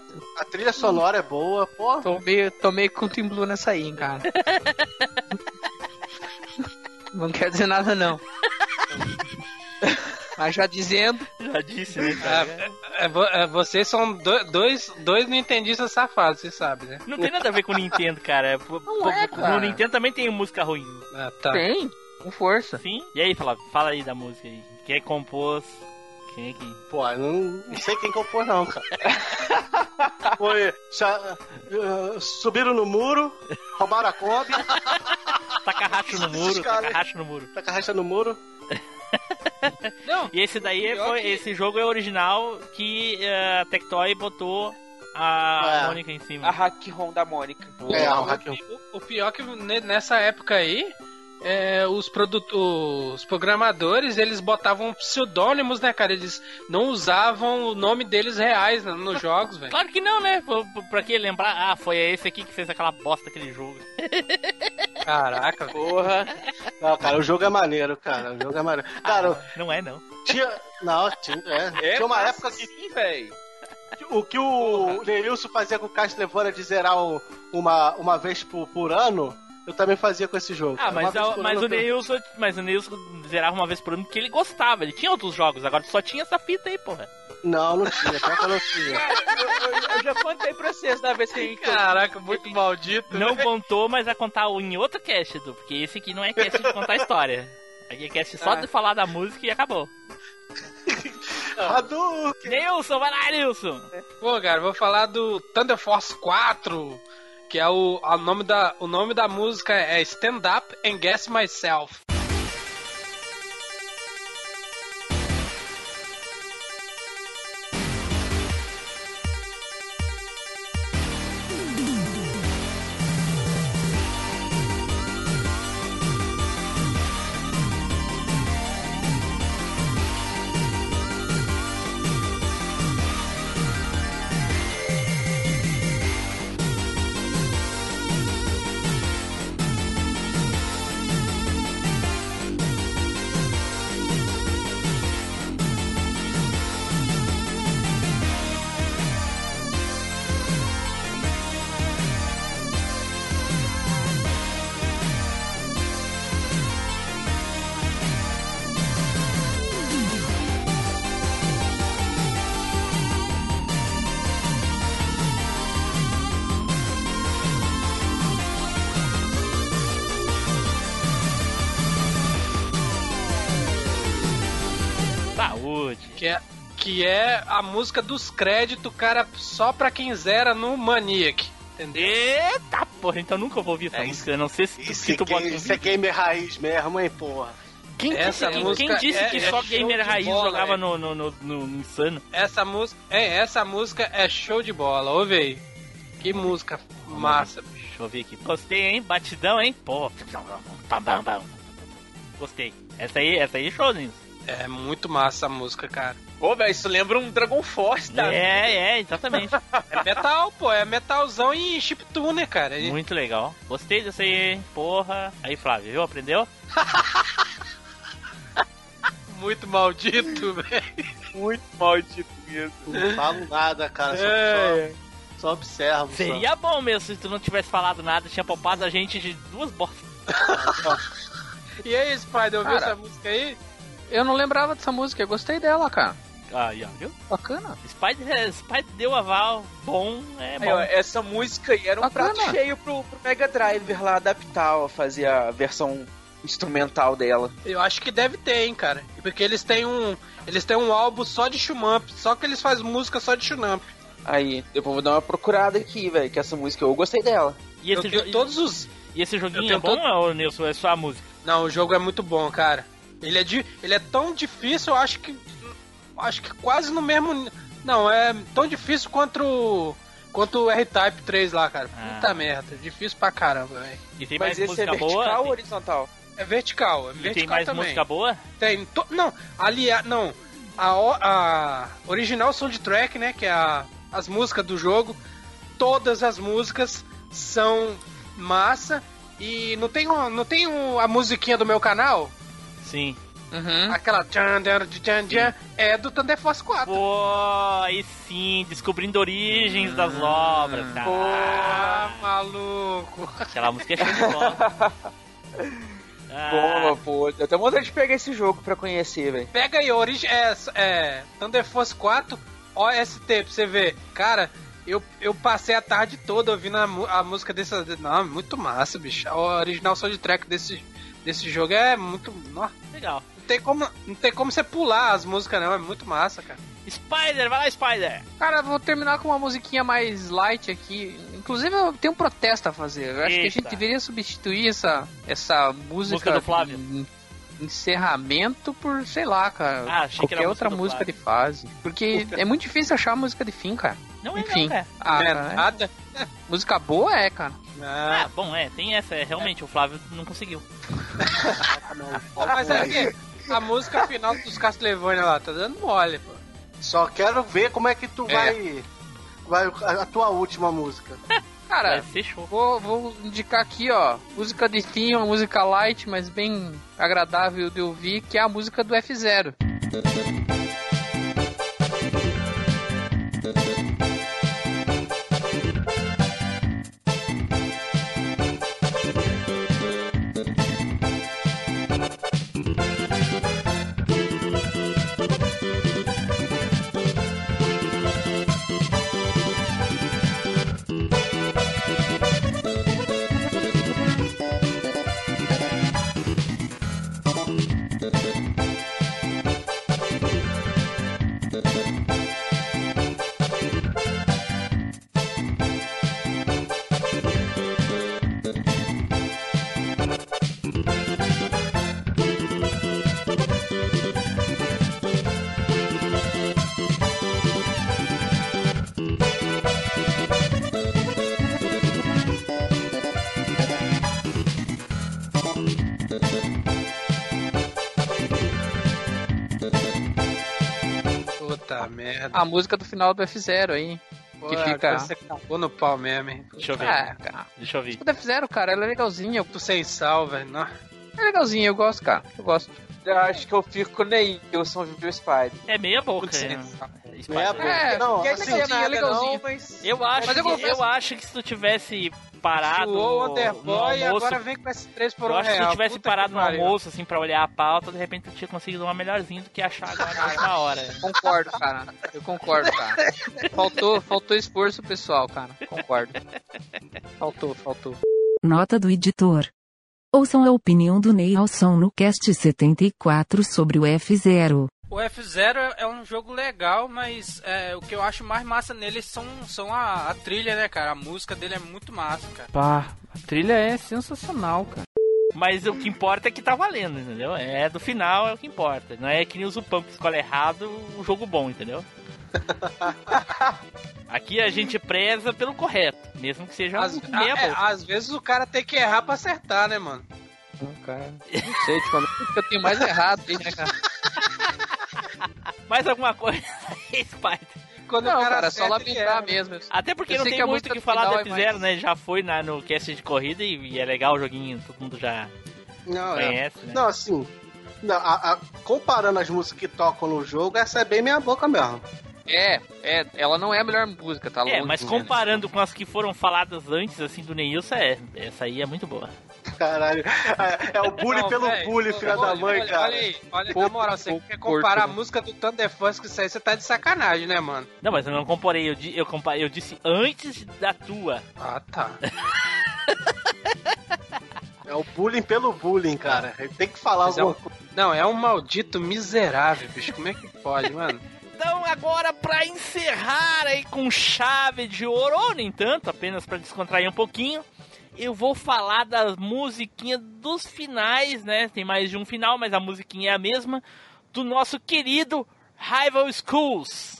a trilha sonora é boa, pô. Tomei, tomei com Team Blue nessa aí, hein, cara. não quer dizer nada, não. Mas já dizendo, Já disse, né? cara? É, vo- é, vocês são do- dois, dois nintendistas safados, você sabe, né? Não tem nada a ver com o Nintendo, cara. Pô, é, cara. No Nintendo também tem música ruim. Ah, tá. tem, com força. Sim. E aí, fala, fala aí da música aí. Quem é que compôs? Quem é. Pô, eu não, não sei quem compôs não, cara. Foi. eh, subiram no muro, roubaram a Kombi, Taca racho no muro, Esses caras- taca racho no muro. tá a racha no muro. Não, E esse daí foi. que- Esse jogo é original que eh, a Tectoy botou a É. Mônica em cima. A Hack ROM da Mônica. É, o, o hack- o- o pior que ne- nessa época aí, é, os, os programadores, eles botavam pseudônimos, né, cara? Eles não usavam o nome deles reais né, nos jogos, velho. Claro que não, né? Pra, pra que lembrar? Ah, foi esse aqui que fez aquela bosta aquele jogo. Caraca, velho. Porra. Não, cara, o jogo é maneiro, cara. O jogo é maneiro. Cara, Não é, não. tinha. Não, tinha. É, É tinha uma época que sim, velho. o que o Neilson fazia com o Castlevania de zerar o- uma, uma vez por, por ano, eu também fazia com esse jogo. Ah, mas, a- mas, o Neilson, mas o Neilson zerava uma vez por ano porque ele gostava. Ele tinha outros jogos, agora só tinha essa fita aí, porra. Não, não tinha, pior que eu não tinha. Eu, eu- eu já contei pra vocês da vez que a gente. Caraca, muito maldito. Não né? contou, mas vai contar em outro cast, Edu, porque esse aqui não é cast de contar história. Aqui é cast só Ah. de falar da música e acabou. Hadouken! Nilson, vai lá, Nilson! Pô, cara, vou falar do Thunder Force 4, que é o, a nome da, o nome da música é Stand Up and Guess Myself. É a música dos créditos, cara, só pra quem zera no Maniac. Entendeu? Eita porra, então nunca vou ouvir essa É, música, não sei se, Isso, se tu é, bota isso é gamer raiz mesmo, hein, porra. Quem Essa disse, música quem disse é- que é só show gamer raiz bola, jogava é. no, no, no, no Insano? Essa música, é, essa música é show de bola, ouve aí. Que música massa, bicho. Deixa eu ver aqui. Gostei, hein? Batidão, hein? Pô. Gostei. Essa aí, essa aí é show, Nilson. É muito massa a música, cara. Pô, velho, isso lembra um Dragon Force, tá? É, é, exatamente. É metal, pô, é metalzão e chiptune, cara. E- Muito legal. Gostei dessa aí, hein? porra. Aí, Flávio, viu? Aprendeu? Muito maldito, velho. Muito maldito mesmo. Não falo nada, cara, só, É. só, só observo. só. Seria bom mesmo se tu não tivesse falado nada, tinha poupado a gente de duas bostas. E aí, Spider, ouviu Cara. essa música aí? Eu não lembrava dessa música, eu gostei dela, cara. Aí, ó, viu? Bacana. Spider, Spider deu aval bom, é Aí, bom. ó, essa música aí era um Bacana. prato cheio pro, pro Mega Driver lá adaptar, ó, fazer a versão instrumental dela. Eu acho que deve ter, hein, cara. Porque eles têm um. Eles têm um álbum só de Shumamp, só que eles fazem música só de Shumamp. Aí, depois vou dar uma procurada aqui, velho, que essa música eu gostei dela. E Eu esse, jo- todos os. e esse eu joguinho é bom todo- ou, Nilson? É só a música? Não, o jogo é muito bom, cara. Ele é, de, ele é tão difícil, eu acho que. Acho que quase no mesmo. Não, é tão difícil quanto. o- Quanto o R-Type 3 lá, cara. Ah. Puta merda, difícil pra caramba, velho. E tem Mas mais esse é música vertical boa? ou Tem- horizontal? É vertical, é E vertical tem mais também. música boa? Tem. to- não, aliás, não. A, o- a original soundtrack, né? Que é a, as músicas do jogo. Todas as músicas são massa. E não tem, um- não tem um- a musiquinha do meu canal? Sim. Uhum. Aquela tchan, tchan, tchan, tchan, é do Thunder Force 4. Pô, aí sim, descobrindo origens das obras, cara. Ah, maluco. Aquela música é show de bola. Ah, Boa, pô. Eu tenho vontade de pegar esse jogo pra conhecer, velho. Pega aí, origem, é, é, Thunder Force 4 OST pra você ver. Cara, eu, eu passei a tarde toda ouvindo a, a música dessa. Não, muito massa, bicho. A original soundtrack desse, desse jogo é muito. Legal. Não, tem como, não tem como você pular as músicas, não. É muito massa, cara. Spider, vai lá, Spider. Cara, vou terminar com uma musiquinha mais light aqui. Inclusive, eu tenho um protesto a fazer. Eu acho que a gente Eita. deveria substituir essa, essa música, Música do Flávio. de encerramento por, sei lá, cara. Ah, achei que qualquer outra música música de fase. Porque é muito difícil achar a música de fim, cara. Não é Enfim. não, cara. Ah, não é é- nada. música boa é, cara. Ah, Ah, bom, é, tem essa, é, realmente, o Flávio não conseguiu. mas é que a música final dos Castlevania lá tá dando mole, pô. Só quero ver como é que tu É. vai. Vai a, a tua última música. Cara, vou, vou indicar aqui, ó. Música de fim, uma música light, mas bem agradável de ouvir, que é a música do F0. A música do final do F0 aí. Pô, que fica. Você acabou no pau mesmo, hein? Deixa eu ver. Ah, cara. Deixa eu ver. do F0, cara, ela é legalzinha. Tu sem sal, velho. não. É legalzinha, eu gosto, cara. Eu gosto. Eu acho que eu fico com o Neilson viu o Spider. É meia boca. É. Boca. É, não, porque é assim, legalzinho, é legalzinho. mas... Eu acho, Mas eu confesso- eu acho que se tu tivesse parado o no e almoço, agora vem com esses três por eu um acho que se tu tivesse Puta parado no pariu. almoço, assim, pra olhar a pauta, de repente tu tinha conseguido uma melhorzinha do que achar agora na última hora. Concordo, cara. Eu concordo, cara. Faltou, faltou esforço pessoal, cara. Concordo. Faltou, faltou. Nota do editor. Ouçam a opinião do Neilson no cast 74 sobre o F0. O F0 é um jogo legal, mas é, o que eu acho mais massa nele são, são a, a trilha, né, cara? A música dele é muito massa, cara. Pá, a trilha é sensacional, cara. Mas o que importa é que tá valendo, entendeu? É do final é o que importa. Não é que nem o Zupão que escolhe errado o jogo bom, entendeu? Aqui a gente preza pelo correto, mesmo que seja Às, um ah, é, às vezes o cara tem que errar pra acertar, né, mano? Não, cara. Não sei, ultimamente eu tenho mais errado aí, né, cara? Mais alguma coisa aí, Spider? Quando Não, o cara cara, é só lamentar erra. mesmo. Até porque Eu não tem que muito o que falar do final é F0, mais- né? Já foi na, no cast de corrida e, e é legal o joguinho, todo mundo já Não, é. conhece, né? Não, assim, não, a- a- comparando as músicas que tocam no jogo, essa é bem minha boca mesmo. É, é, ela não é a melhor música, tá É, longe, mas comparando com as que foram faladas antes, assim, do Neilson, é, essa aí é muito boa. Caralho, é, é o bullying Não, pelo bullying, filha da olha, mãe, olha, cara. Olha aí, olha, na moral, você quer corpo, comparar a música do Thunder Force com isso aí, você tá de sacanagem, né, mano? Não, mas eu não comparei, eu, di- eu, compa- eu disse antes da tua. Ah, tá. É o bullying pelo bullying, cara. Ele tem que falar Mas é alguma um- coisa. Não, é um maldito miserável, bicho. Como é que pode, mano? Então, agora pra encerrar aí com chave de ouro, ou nem tanto, apenas pra descontrair um pouquinho, eu vou falar das musiquinhas dos finais, né? Tem mais de um final, mas a musiquinha é a mesma, do nosso querido Rival Schools.「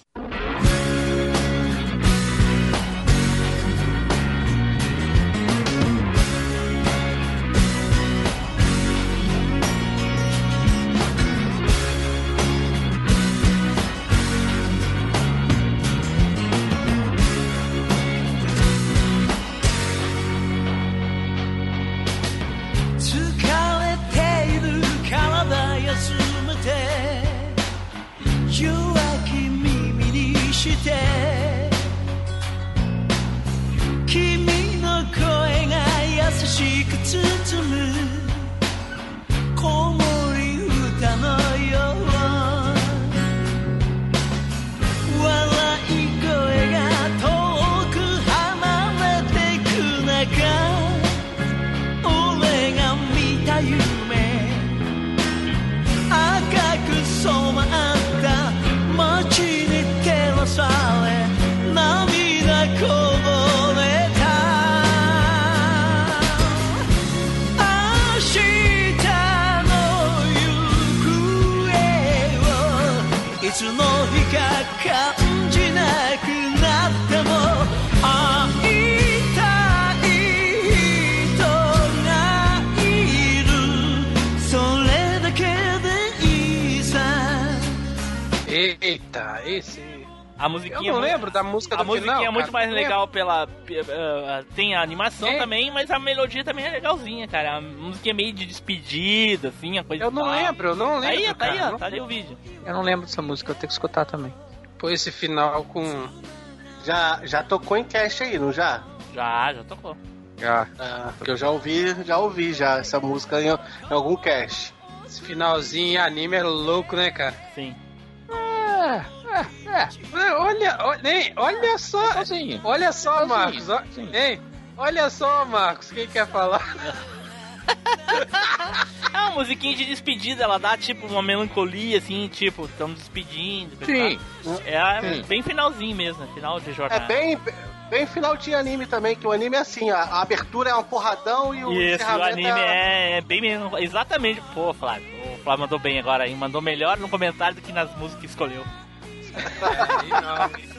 して」「君の声が優しく包む」「A musiquinha Eu não é muito- lembro da música A do musiquinha final. é muito cara. mais legal pela. pe- eh, tem a animação É. também, mas a melodia também é legalzinha, cara. A musiquinha meio de despedida, assim, a coisa Eu não tal. lembro, eu não Tá aí, lembro, tá aí, cara, ó, não tá ali o vídeo. Eu não lembro dessa música, eu tenho que escutar também. Pô, esse final com. Já, já tocou em cast aí, não já? Já, já tocou. Já. Ah, porque eu já ouvi, já ouvi já essa música em, em algum cast. Esse finalzinho em anime é louco, né, cara? Sim. É, é, é. É, Olha, olha, olha só. Sozinho. Olha só, Sozinho, Marcos. sim. Ei, olha só, Marcos. Quem quer falar? É uma musiquinha de despedida, ela dá tipo uma melancolia, assim, tipo, estamos despedindo. Sim. tá? É Sim. bem finalzinho mesmo, é final de É jornada. bem, bem final de anime também, que o anime é assim, a, a abertura é um porradão e o Isso, o encerramento anime é, é bem mesmo. Exatamente. Pô, Flávio. O Flávio mandou bem agora, hein? Mandou melhor no comentário do que nas músicas que escolheu. Aí não.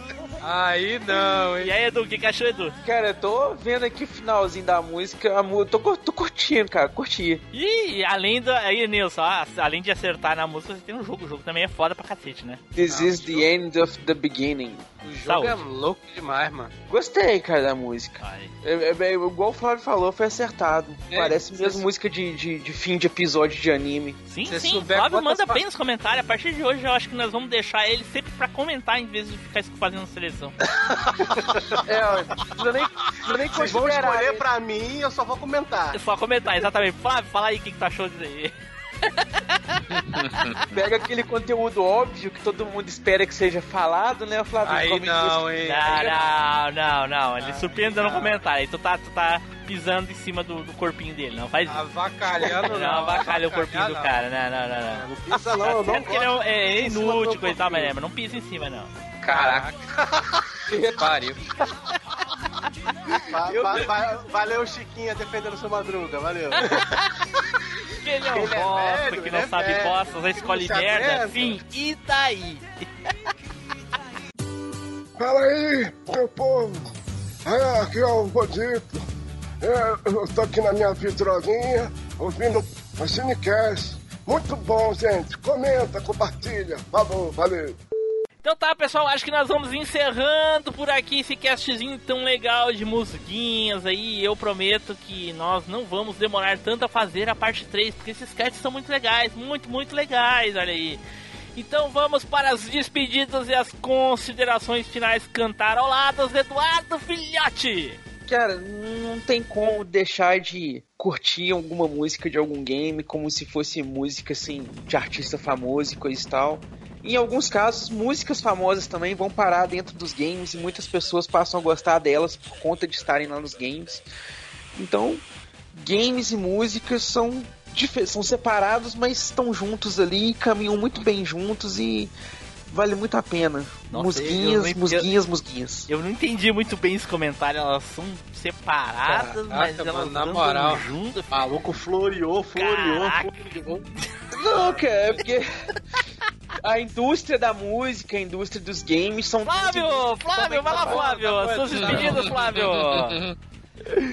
Aí não, hein? E aí, Edu, o que, que achou, Edu? Cara, eu tô vendo aqui o finalzinho da música, a mu- tô, tô curtindo, cara, curti. E além da. Aí, Nilson, ó, além de acertar na música, você tem um jogo. O jogo também é foda pra cacete, né? This is the end of the beginning. O jogo Saúde. é louco demais, mano. Gostei, cara, da música. Ai. É, é, é, igual o Flávio falou, foi acertado. É, Parece se- mesmo música de, de, de fim de episódio de anime. Sim, Se sim. souber Flávio manda bem nos comentários. A partir de hoje, eu acho que nós vamos deixar ele sempre pra comentar em vez de ficar fazendo seleção. É, ó, não precisa nem, não precisa nem Vocês vão escolher né? pra mim eu só vou comentar. É só comentar, exatamente. Flávio, fala aí o que, que tu achou disso aí. Pega aquele conteúdo óbvio que todo mundo espera que seja falado, né, Flávio? Aí não, hein? Não, não, não, não. Ele surpreendeu no comentário. Aí tu tá, tu tá pisando em cima do, do corpinho dele. Não faz isso. Avacalhando Não, não. avacalha o corpinho do cara. Não, não, não, não. Não pisa não, eu não que ele é, é inútil, coisa e tal, mas, é, não pisa em cima, não. Caraca. Pariu. Va- va- va- valeu, Chiquinha, defendendo seu madruga, valeu. Que ele é um Ele é bosta, velho, que não é sabe velho, bosta, só escolhe não se merda. Fim, e daí? Fala aí, meu povo. É, aqui é o Godito. É, eu tô aqui na minha vitrolinha, ouvindo o Cinecast. Muito bom, gente. Comenta, compartilha. Falou, valeu. Então tá, pessoal, acho que nós vamos encerrando por aqui esse castzinho tão legal de musiquinhas aí. Eu prometo que nós não vamos demorar tanto a fazer a parte 3, porque esses casts são muito legais, muito, muito legais, olha aí. Então vamos para as despedidas e as considerações finais cantaroladas, Eduardo Filhote! Cara, não tem como deixar de curtir alguma música de algum game como se fosse música assim de artista famoso e coisa e tal. Em alguns casos, músicas famosas também vão parar dentro dos games e muitas pessoas passam a gostar delas por conta de estarem lá nos games. Então, games e músicas são, são separados, mas estão juntos ali, caminham muito bem juntos e vale muito a pena. Nossa, musguinhas, eu não ent- musguinhas, musguinhas. Eu não entendi muito bem esse comentário, elas são separadas, mas Caraca, elas mano, na moral. juntas. Maluco floreou, floreou, floreou. Não, cara, é porque a indústria da música, a indústria dos games são. Flávio, Flávio, vai lá, Flávio, suas despedidas, Flávio.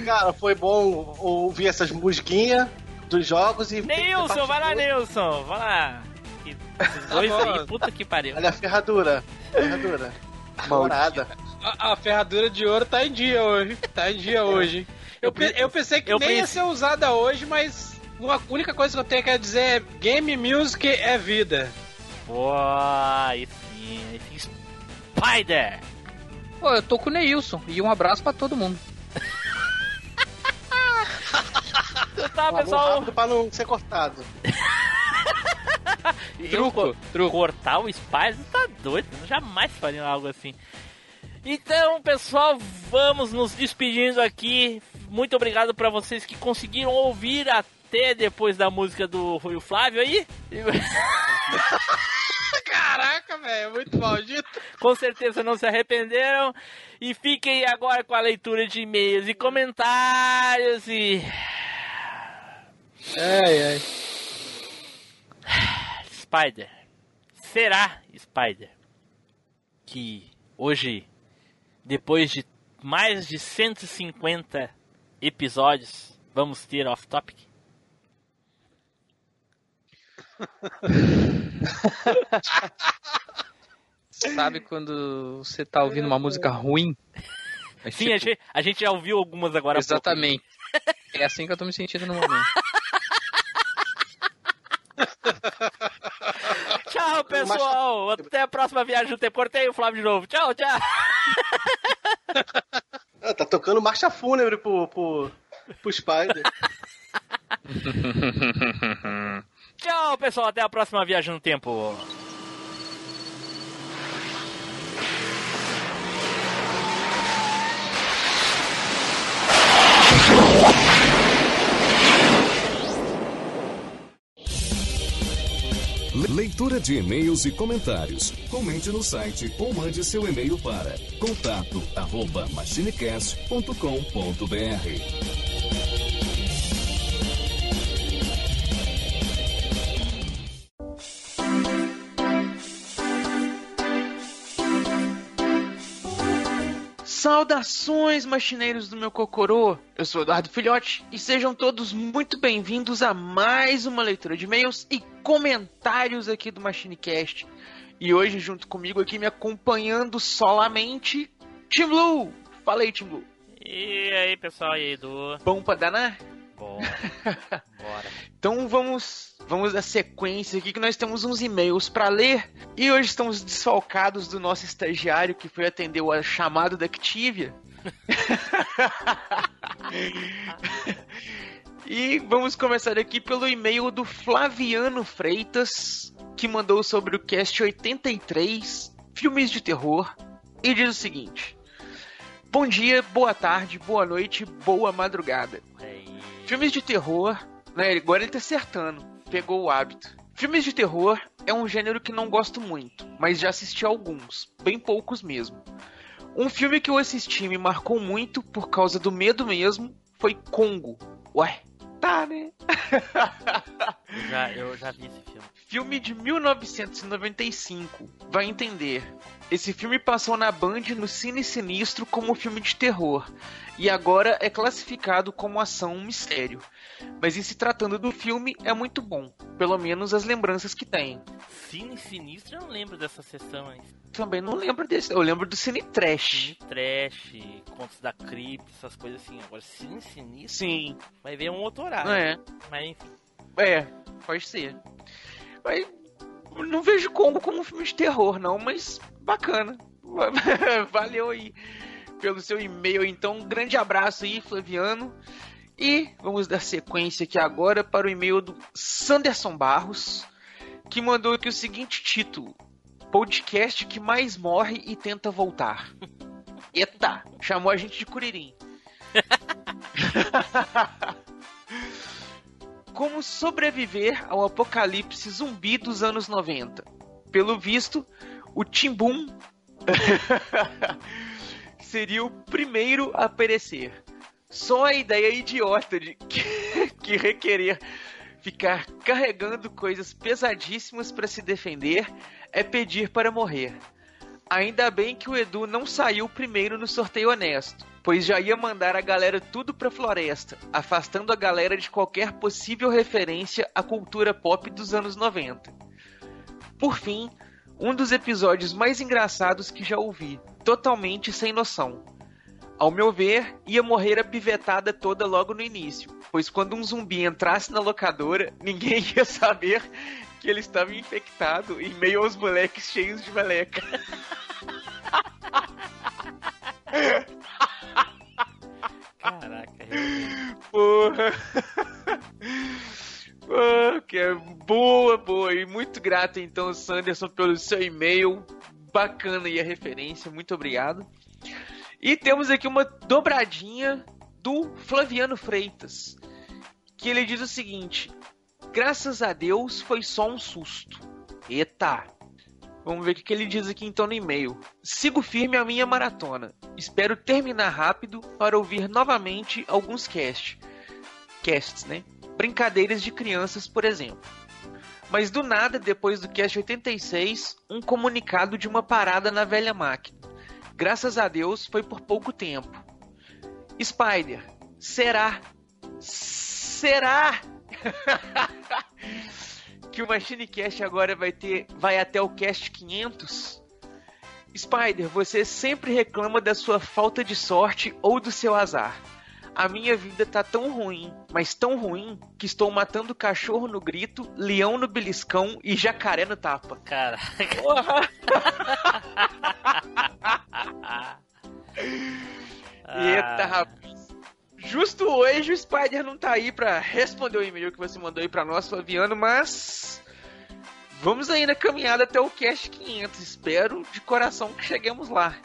Cara, foi bom ouvir essas musiquinhas dos jogos e. Nilson, vai lá, Nilson, vai lá. Esses dois aí, puta que pariu. Olha a ferradura. Ferradura. Dourada. A, a ferradura de ouro tá em dia hoje. Tá em dia hoje. Eu, pe- eu pensei que eu nem ia pense- ser usada hoje, mas uma única coisa que eu tenho que dizer é game music é vida. Pô, aí sim, esse Spider. Pô, eu tô com o Neilson. E um abraço pra todo mundo. Tá, Falou pessoal. rápido pra não ser cortado. Truco, truco. Cortar o Spider, tá doido, eu jamais faria algo assim. Então, pessoal, vamos nos despedindo aqui. Muito obrigado pra vocês que conseguiram ouvir até depois da música do Rui Flávio aí. Caraca, velho, muito maldito. Com certeza não se arrependeram. E fiquem agora com a leitura de e-mails e comentários e. Ai, ai. Spider. Será, Spider, que hoje, depois de mais de 150 episódios, vamos ter off-topic? Sabe quando você tá ouvindo uma música ruim? É Sim, tipo- a, gente, a gente já ouviu algumas agora. Exatamente. É assim que eu tô me sentindo no momento. Tchau, pessoal. Até a próxima viagem no tempo. Cortei o Flávio de novo. Tchau, tchau. Ah, tá tocando marcha fúnebre pro, pro, pro Spider. Tchau, pessoal. Até a próxima viagem no tempo. Leitura de e-mails e comentários. Comente no site ou mande seu e-mail para contato Saudações, machineiros do meu cocorô! Eu sou Eduardo Filhote e sejam todos muito bem-vindos a mais uma leitura de e-mails e comentários aqui do MachineCast. E hoje, junto comigo aqui, me acompanhando solamente, Tim Blue! Fala aí, Tim Blue! E aí, pessoal, e aí, Edu? Bom pra danar? Bom. Bora. Então vamos, vamos à sequência aqui que nós temos uns e-mails para ler e hoje estamos desfalcados do nosso estagiário que foi atender o chamado da Activia. e vamos começar aqui pelo e-mail do Flaviano Freitas, que mandou sobre o cast 83, filmes de terror, e diz o seguinte: Bom dia, boa tarde, boa noite, boa madrugada. Filmes de terror, né? Agora ele tá acertando, pegou o hábito. Filmes de terror é um gênero que não gosto muito, mas já assisti alguns, bem poucos mesmo. Um filme que eu assisti e me marcou muito por causa do medo mesmo foi Congo. Ué, tá, né? Eu já, eu já vi esse filme. Filme de 1995. Vai entender. Esse filme passou na Band no Cine Sinistro como filme de terror. E agora é classificado como ação mistério. Mas em se tratando do filme, é muito bom. Pelo menos as lembranças que tem. Cine Sinistro, eu não lembro dessa sessão aí. Também não lembro desse. Eu lembro do Cine Trash. Cine Trash, Contos da Crypt, essas coisas assim. Agora, Cine Sinistro. Sim. Vai ver um outro horário. É. Mas enfim. É, pode ser. Mas não vejo Congo como um filme de terror, não, mas bacana. Valeu aí pelo seu e-mail, então. Um grande abraço aí, Flaviano. E vamos dar sequência aqui agora para o e-mail do Sanderson Barros, que mandou aqui o seguinte título: Podcast que mais morre e tenta voltar. Eita, chamou a gente de Curirim. Como sobreviver ao apocalipse zumbi dos anos 90? Pelo visto, o Timbum seria o primeiro a perecer. Só a ideia idiota de que, que requerer ficar carregando coisas pesadíssimas para se defender é pedir para morrer. Ainda bem que o Edu não saiu primeiro no sorteio honesto, pois já ia mandar a galera tudo pra floresta, afastando a galera de qualquer possível referência à cultura pop dos anos 90. Por fim, um dos episódios mais engraçados que já ouvi, totalmente sem noção. Ao meu ver, ia morrer a pivetada toda logo no início, pois quando um zumbi entrasse na locadora, ninguém ia saber que ele estava infectado em meio aos moleques cheios de meleca. Caraca, realmente. Porra. Que é boa, boa. E muito grato, então, Sanderson, pelo seu e-mail. Bacana aí a referência. Muito obrigado. E temos aqui uma dobradinha do Flaviano Freitas. Que ele diz o seguinte: Graças a Deus foi só um susto. Eita! Vamos ver o que ele diz aqui então no e-mail. Sigo firme a minha maratona. Espero terminar rápido para ouvir novamente alguns cast. casts, né? Brincadeiras de crianças, por exemplo. Mas do nada, depois do cast 86, um comunicado de uma parada na velha máquina. Graças a Deus foi por pouco tempo. Spider, será? Será? que o Machine Cast agora vai ter vai até o cast 500? Spider, você sempre reclama da sua falta de sorte ou do seu azar. A minha vida tá tão ruim, mas tão ruim, que estou matando cachorro no grito, leão no beliscão e jacaré no tapa. Caraca. Eita, rapaz. Justo hoje o Spider não tá aí pra responder o e-mail que você mandou aí pra nós, Flaviano, mas vamos aí na caminhada até o Cast 500. Espero de coração que cheguemos lá.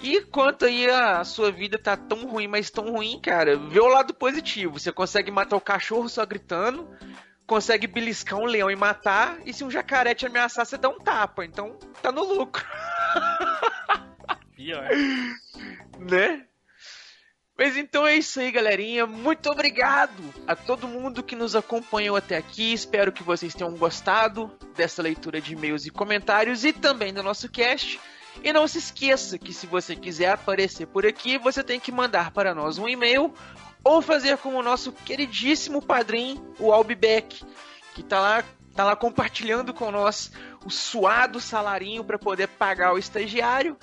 E quanto aí a sua vida tá tão ruim, mas tão ruim, cara, vê o lado positivo. Você consegue matar o cachorro só gritando, consegue beliscar um leão e matar, e se um jacaré te ameaçar, você dá um tapa. Então tá no lucro. Pior. né? Mas então é isso aí, galerinha. Muito obrigado a todo mundo que nos acompanhou até aqui. Espero que vocês tenham gostado dessa leitura de e-mails e comentários e também do nosso cast. E não se esqueça que se você quiser aparecer por aqui, você tem que mandar para nós um e-mail ou fazer como o nosso queridíssimo padrinho, o Albibeck, que tá lá, tá lá compartilhando com nós o suado salarinho para poder pagar o estagiário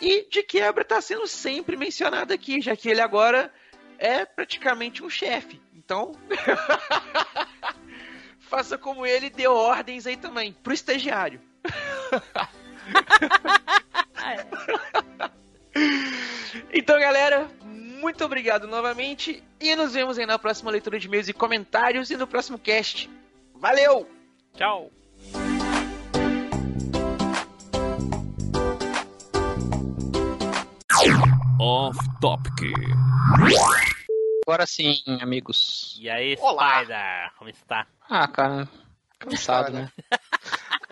e de quebra tá sendo sempre mencionado aqui, já que ele agora é praticamente um chefe. Então, faça como ele, dê ordens aí também pro estagiário. então, galera, muito obrigado novamente e nos vemos aí na próxima leitura de e-mails e comentários e no próximo cast. Valeu! Tchau! Off Topic. Agora sim, amigos. E aí, Olá. Spider, como está? Ah, cara, cansado, né?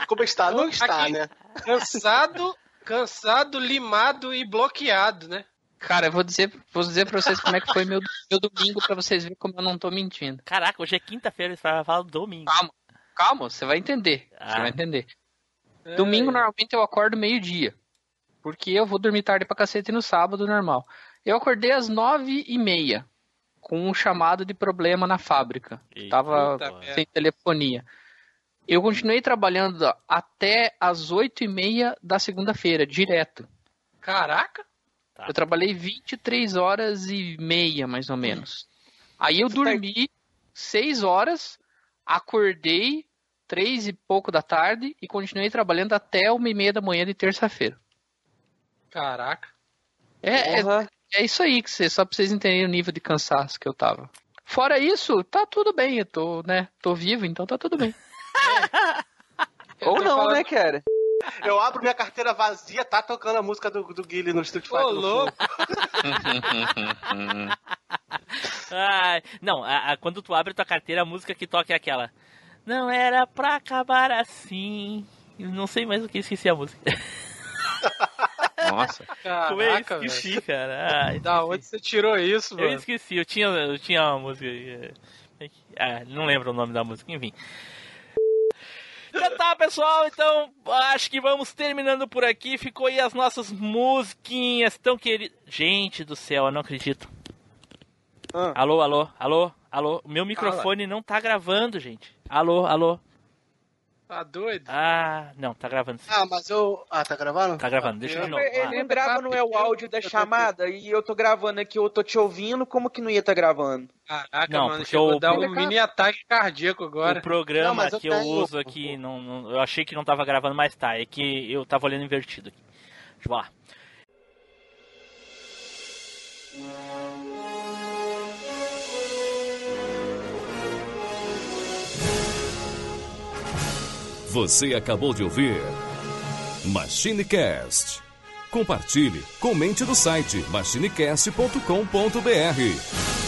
Como está? Não está, Aqui. né? Cansado, cansado, limado e bloqueado, né? Cara, eu vou dizer, vou dizer pra vocês como é que foi meu, meu domingo pra vocês verem como eu não tô mentindo. Caraca, hoje é quinta-feira, você vai falar domingo. Calma, calma, você vai entender. Você Ah. vai entender. Domingo, normalmente, eu acordo meio-dia. Porque eu vou dormir tarde pra cacete no sábado, normal. Eu acordei às nove e meia. Com um chamado de problema na fábrica. Eita, Tava puta sem telefonia. Eu continuei trabalhando até às oito e meia da segunda-feira, direto. Caraca! Tá. Eu trabalhei 23 horas e meia, mais ou menos. Aí eu dormi seis horas, acordei três e pouco da tarde e continuei trabalhando até uma e meia da manhã de terça-feira. Caraca. É, é, é isso aí que você, só pra vocês entenderem o nível de cansaço que eu tava. Fora isso, tá tudo bem, eu tô, né, tô vivo, então tá tudo bem. Ou tô não, falando- né, cara? Eu abro minha carteira vazia, tá tocando a música do, do Guile no Street Fighter. Ô, louco! Ai, não, a- a- quando tu abre tua carteira, a música que toca é aquela. Não era pra acabar assim. Eu não sei mais o que, esqueci a música. Nossa. Como eu Caraca, esqueci, velho. cara. Ai, Da onde você tirou isso, Eu mano? esqueci, eu tinha, eu tinha uma música. aí, é, Ah, não lembro o nome da música, enfim. Então tá, pessoal, então acho que vamos terminando por aqui. Ficou aí as nossas musiquinhas tão queridas. Gente do céu, eu não acredito. Ah. Alô, alô, alô, alô. O meu microfone não tá gravando, gente. Alô, alô. Tá doido? Ah, não, tá gravando. sim. Ah, mas eu. Ah, tá gravando? Tá gravando, deixa de novo. Ele Ah. não grava, não é o áudio da chamada e eu tô gravando aqui, eu tô te ouvindo, como que não ia estar gravando? Caraca, Não, mano, porque a dar um mini ataque cardíaco agora. O programa Não, eu que eu uso aqui, não, não- eu achei que não tava gravando, mas tá. É que eu tava olhando invertido aqui. Deixa eu lá. Você acabou de ouvir MachineCast. Compartilhe, comente no site machinecast.com.br.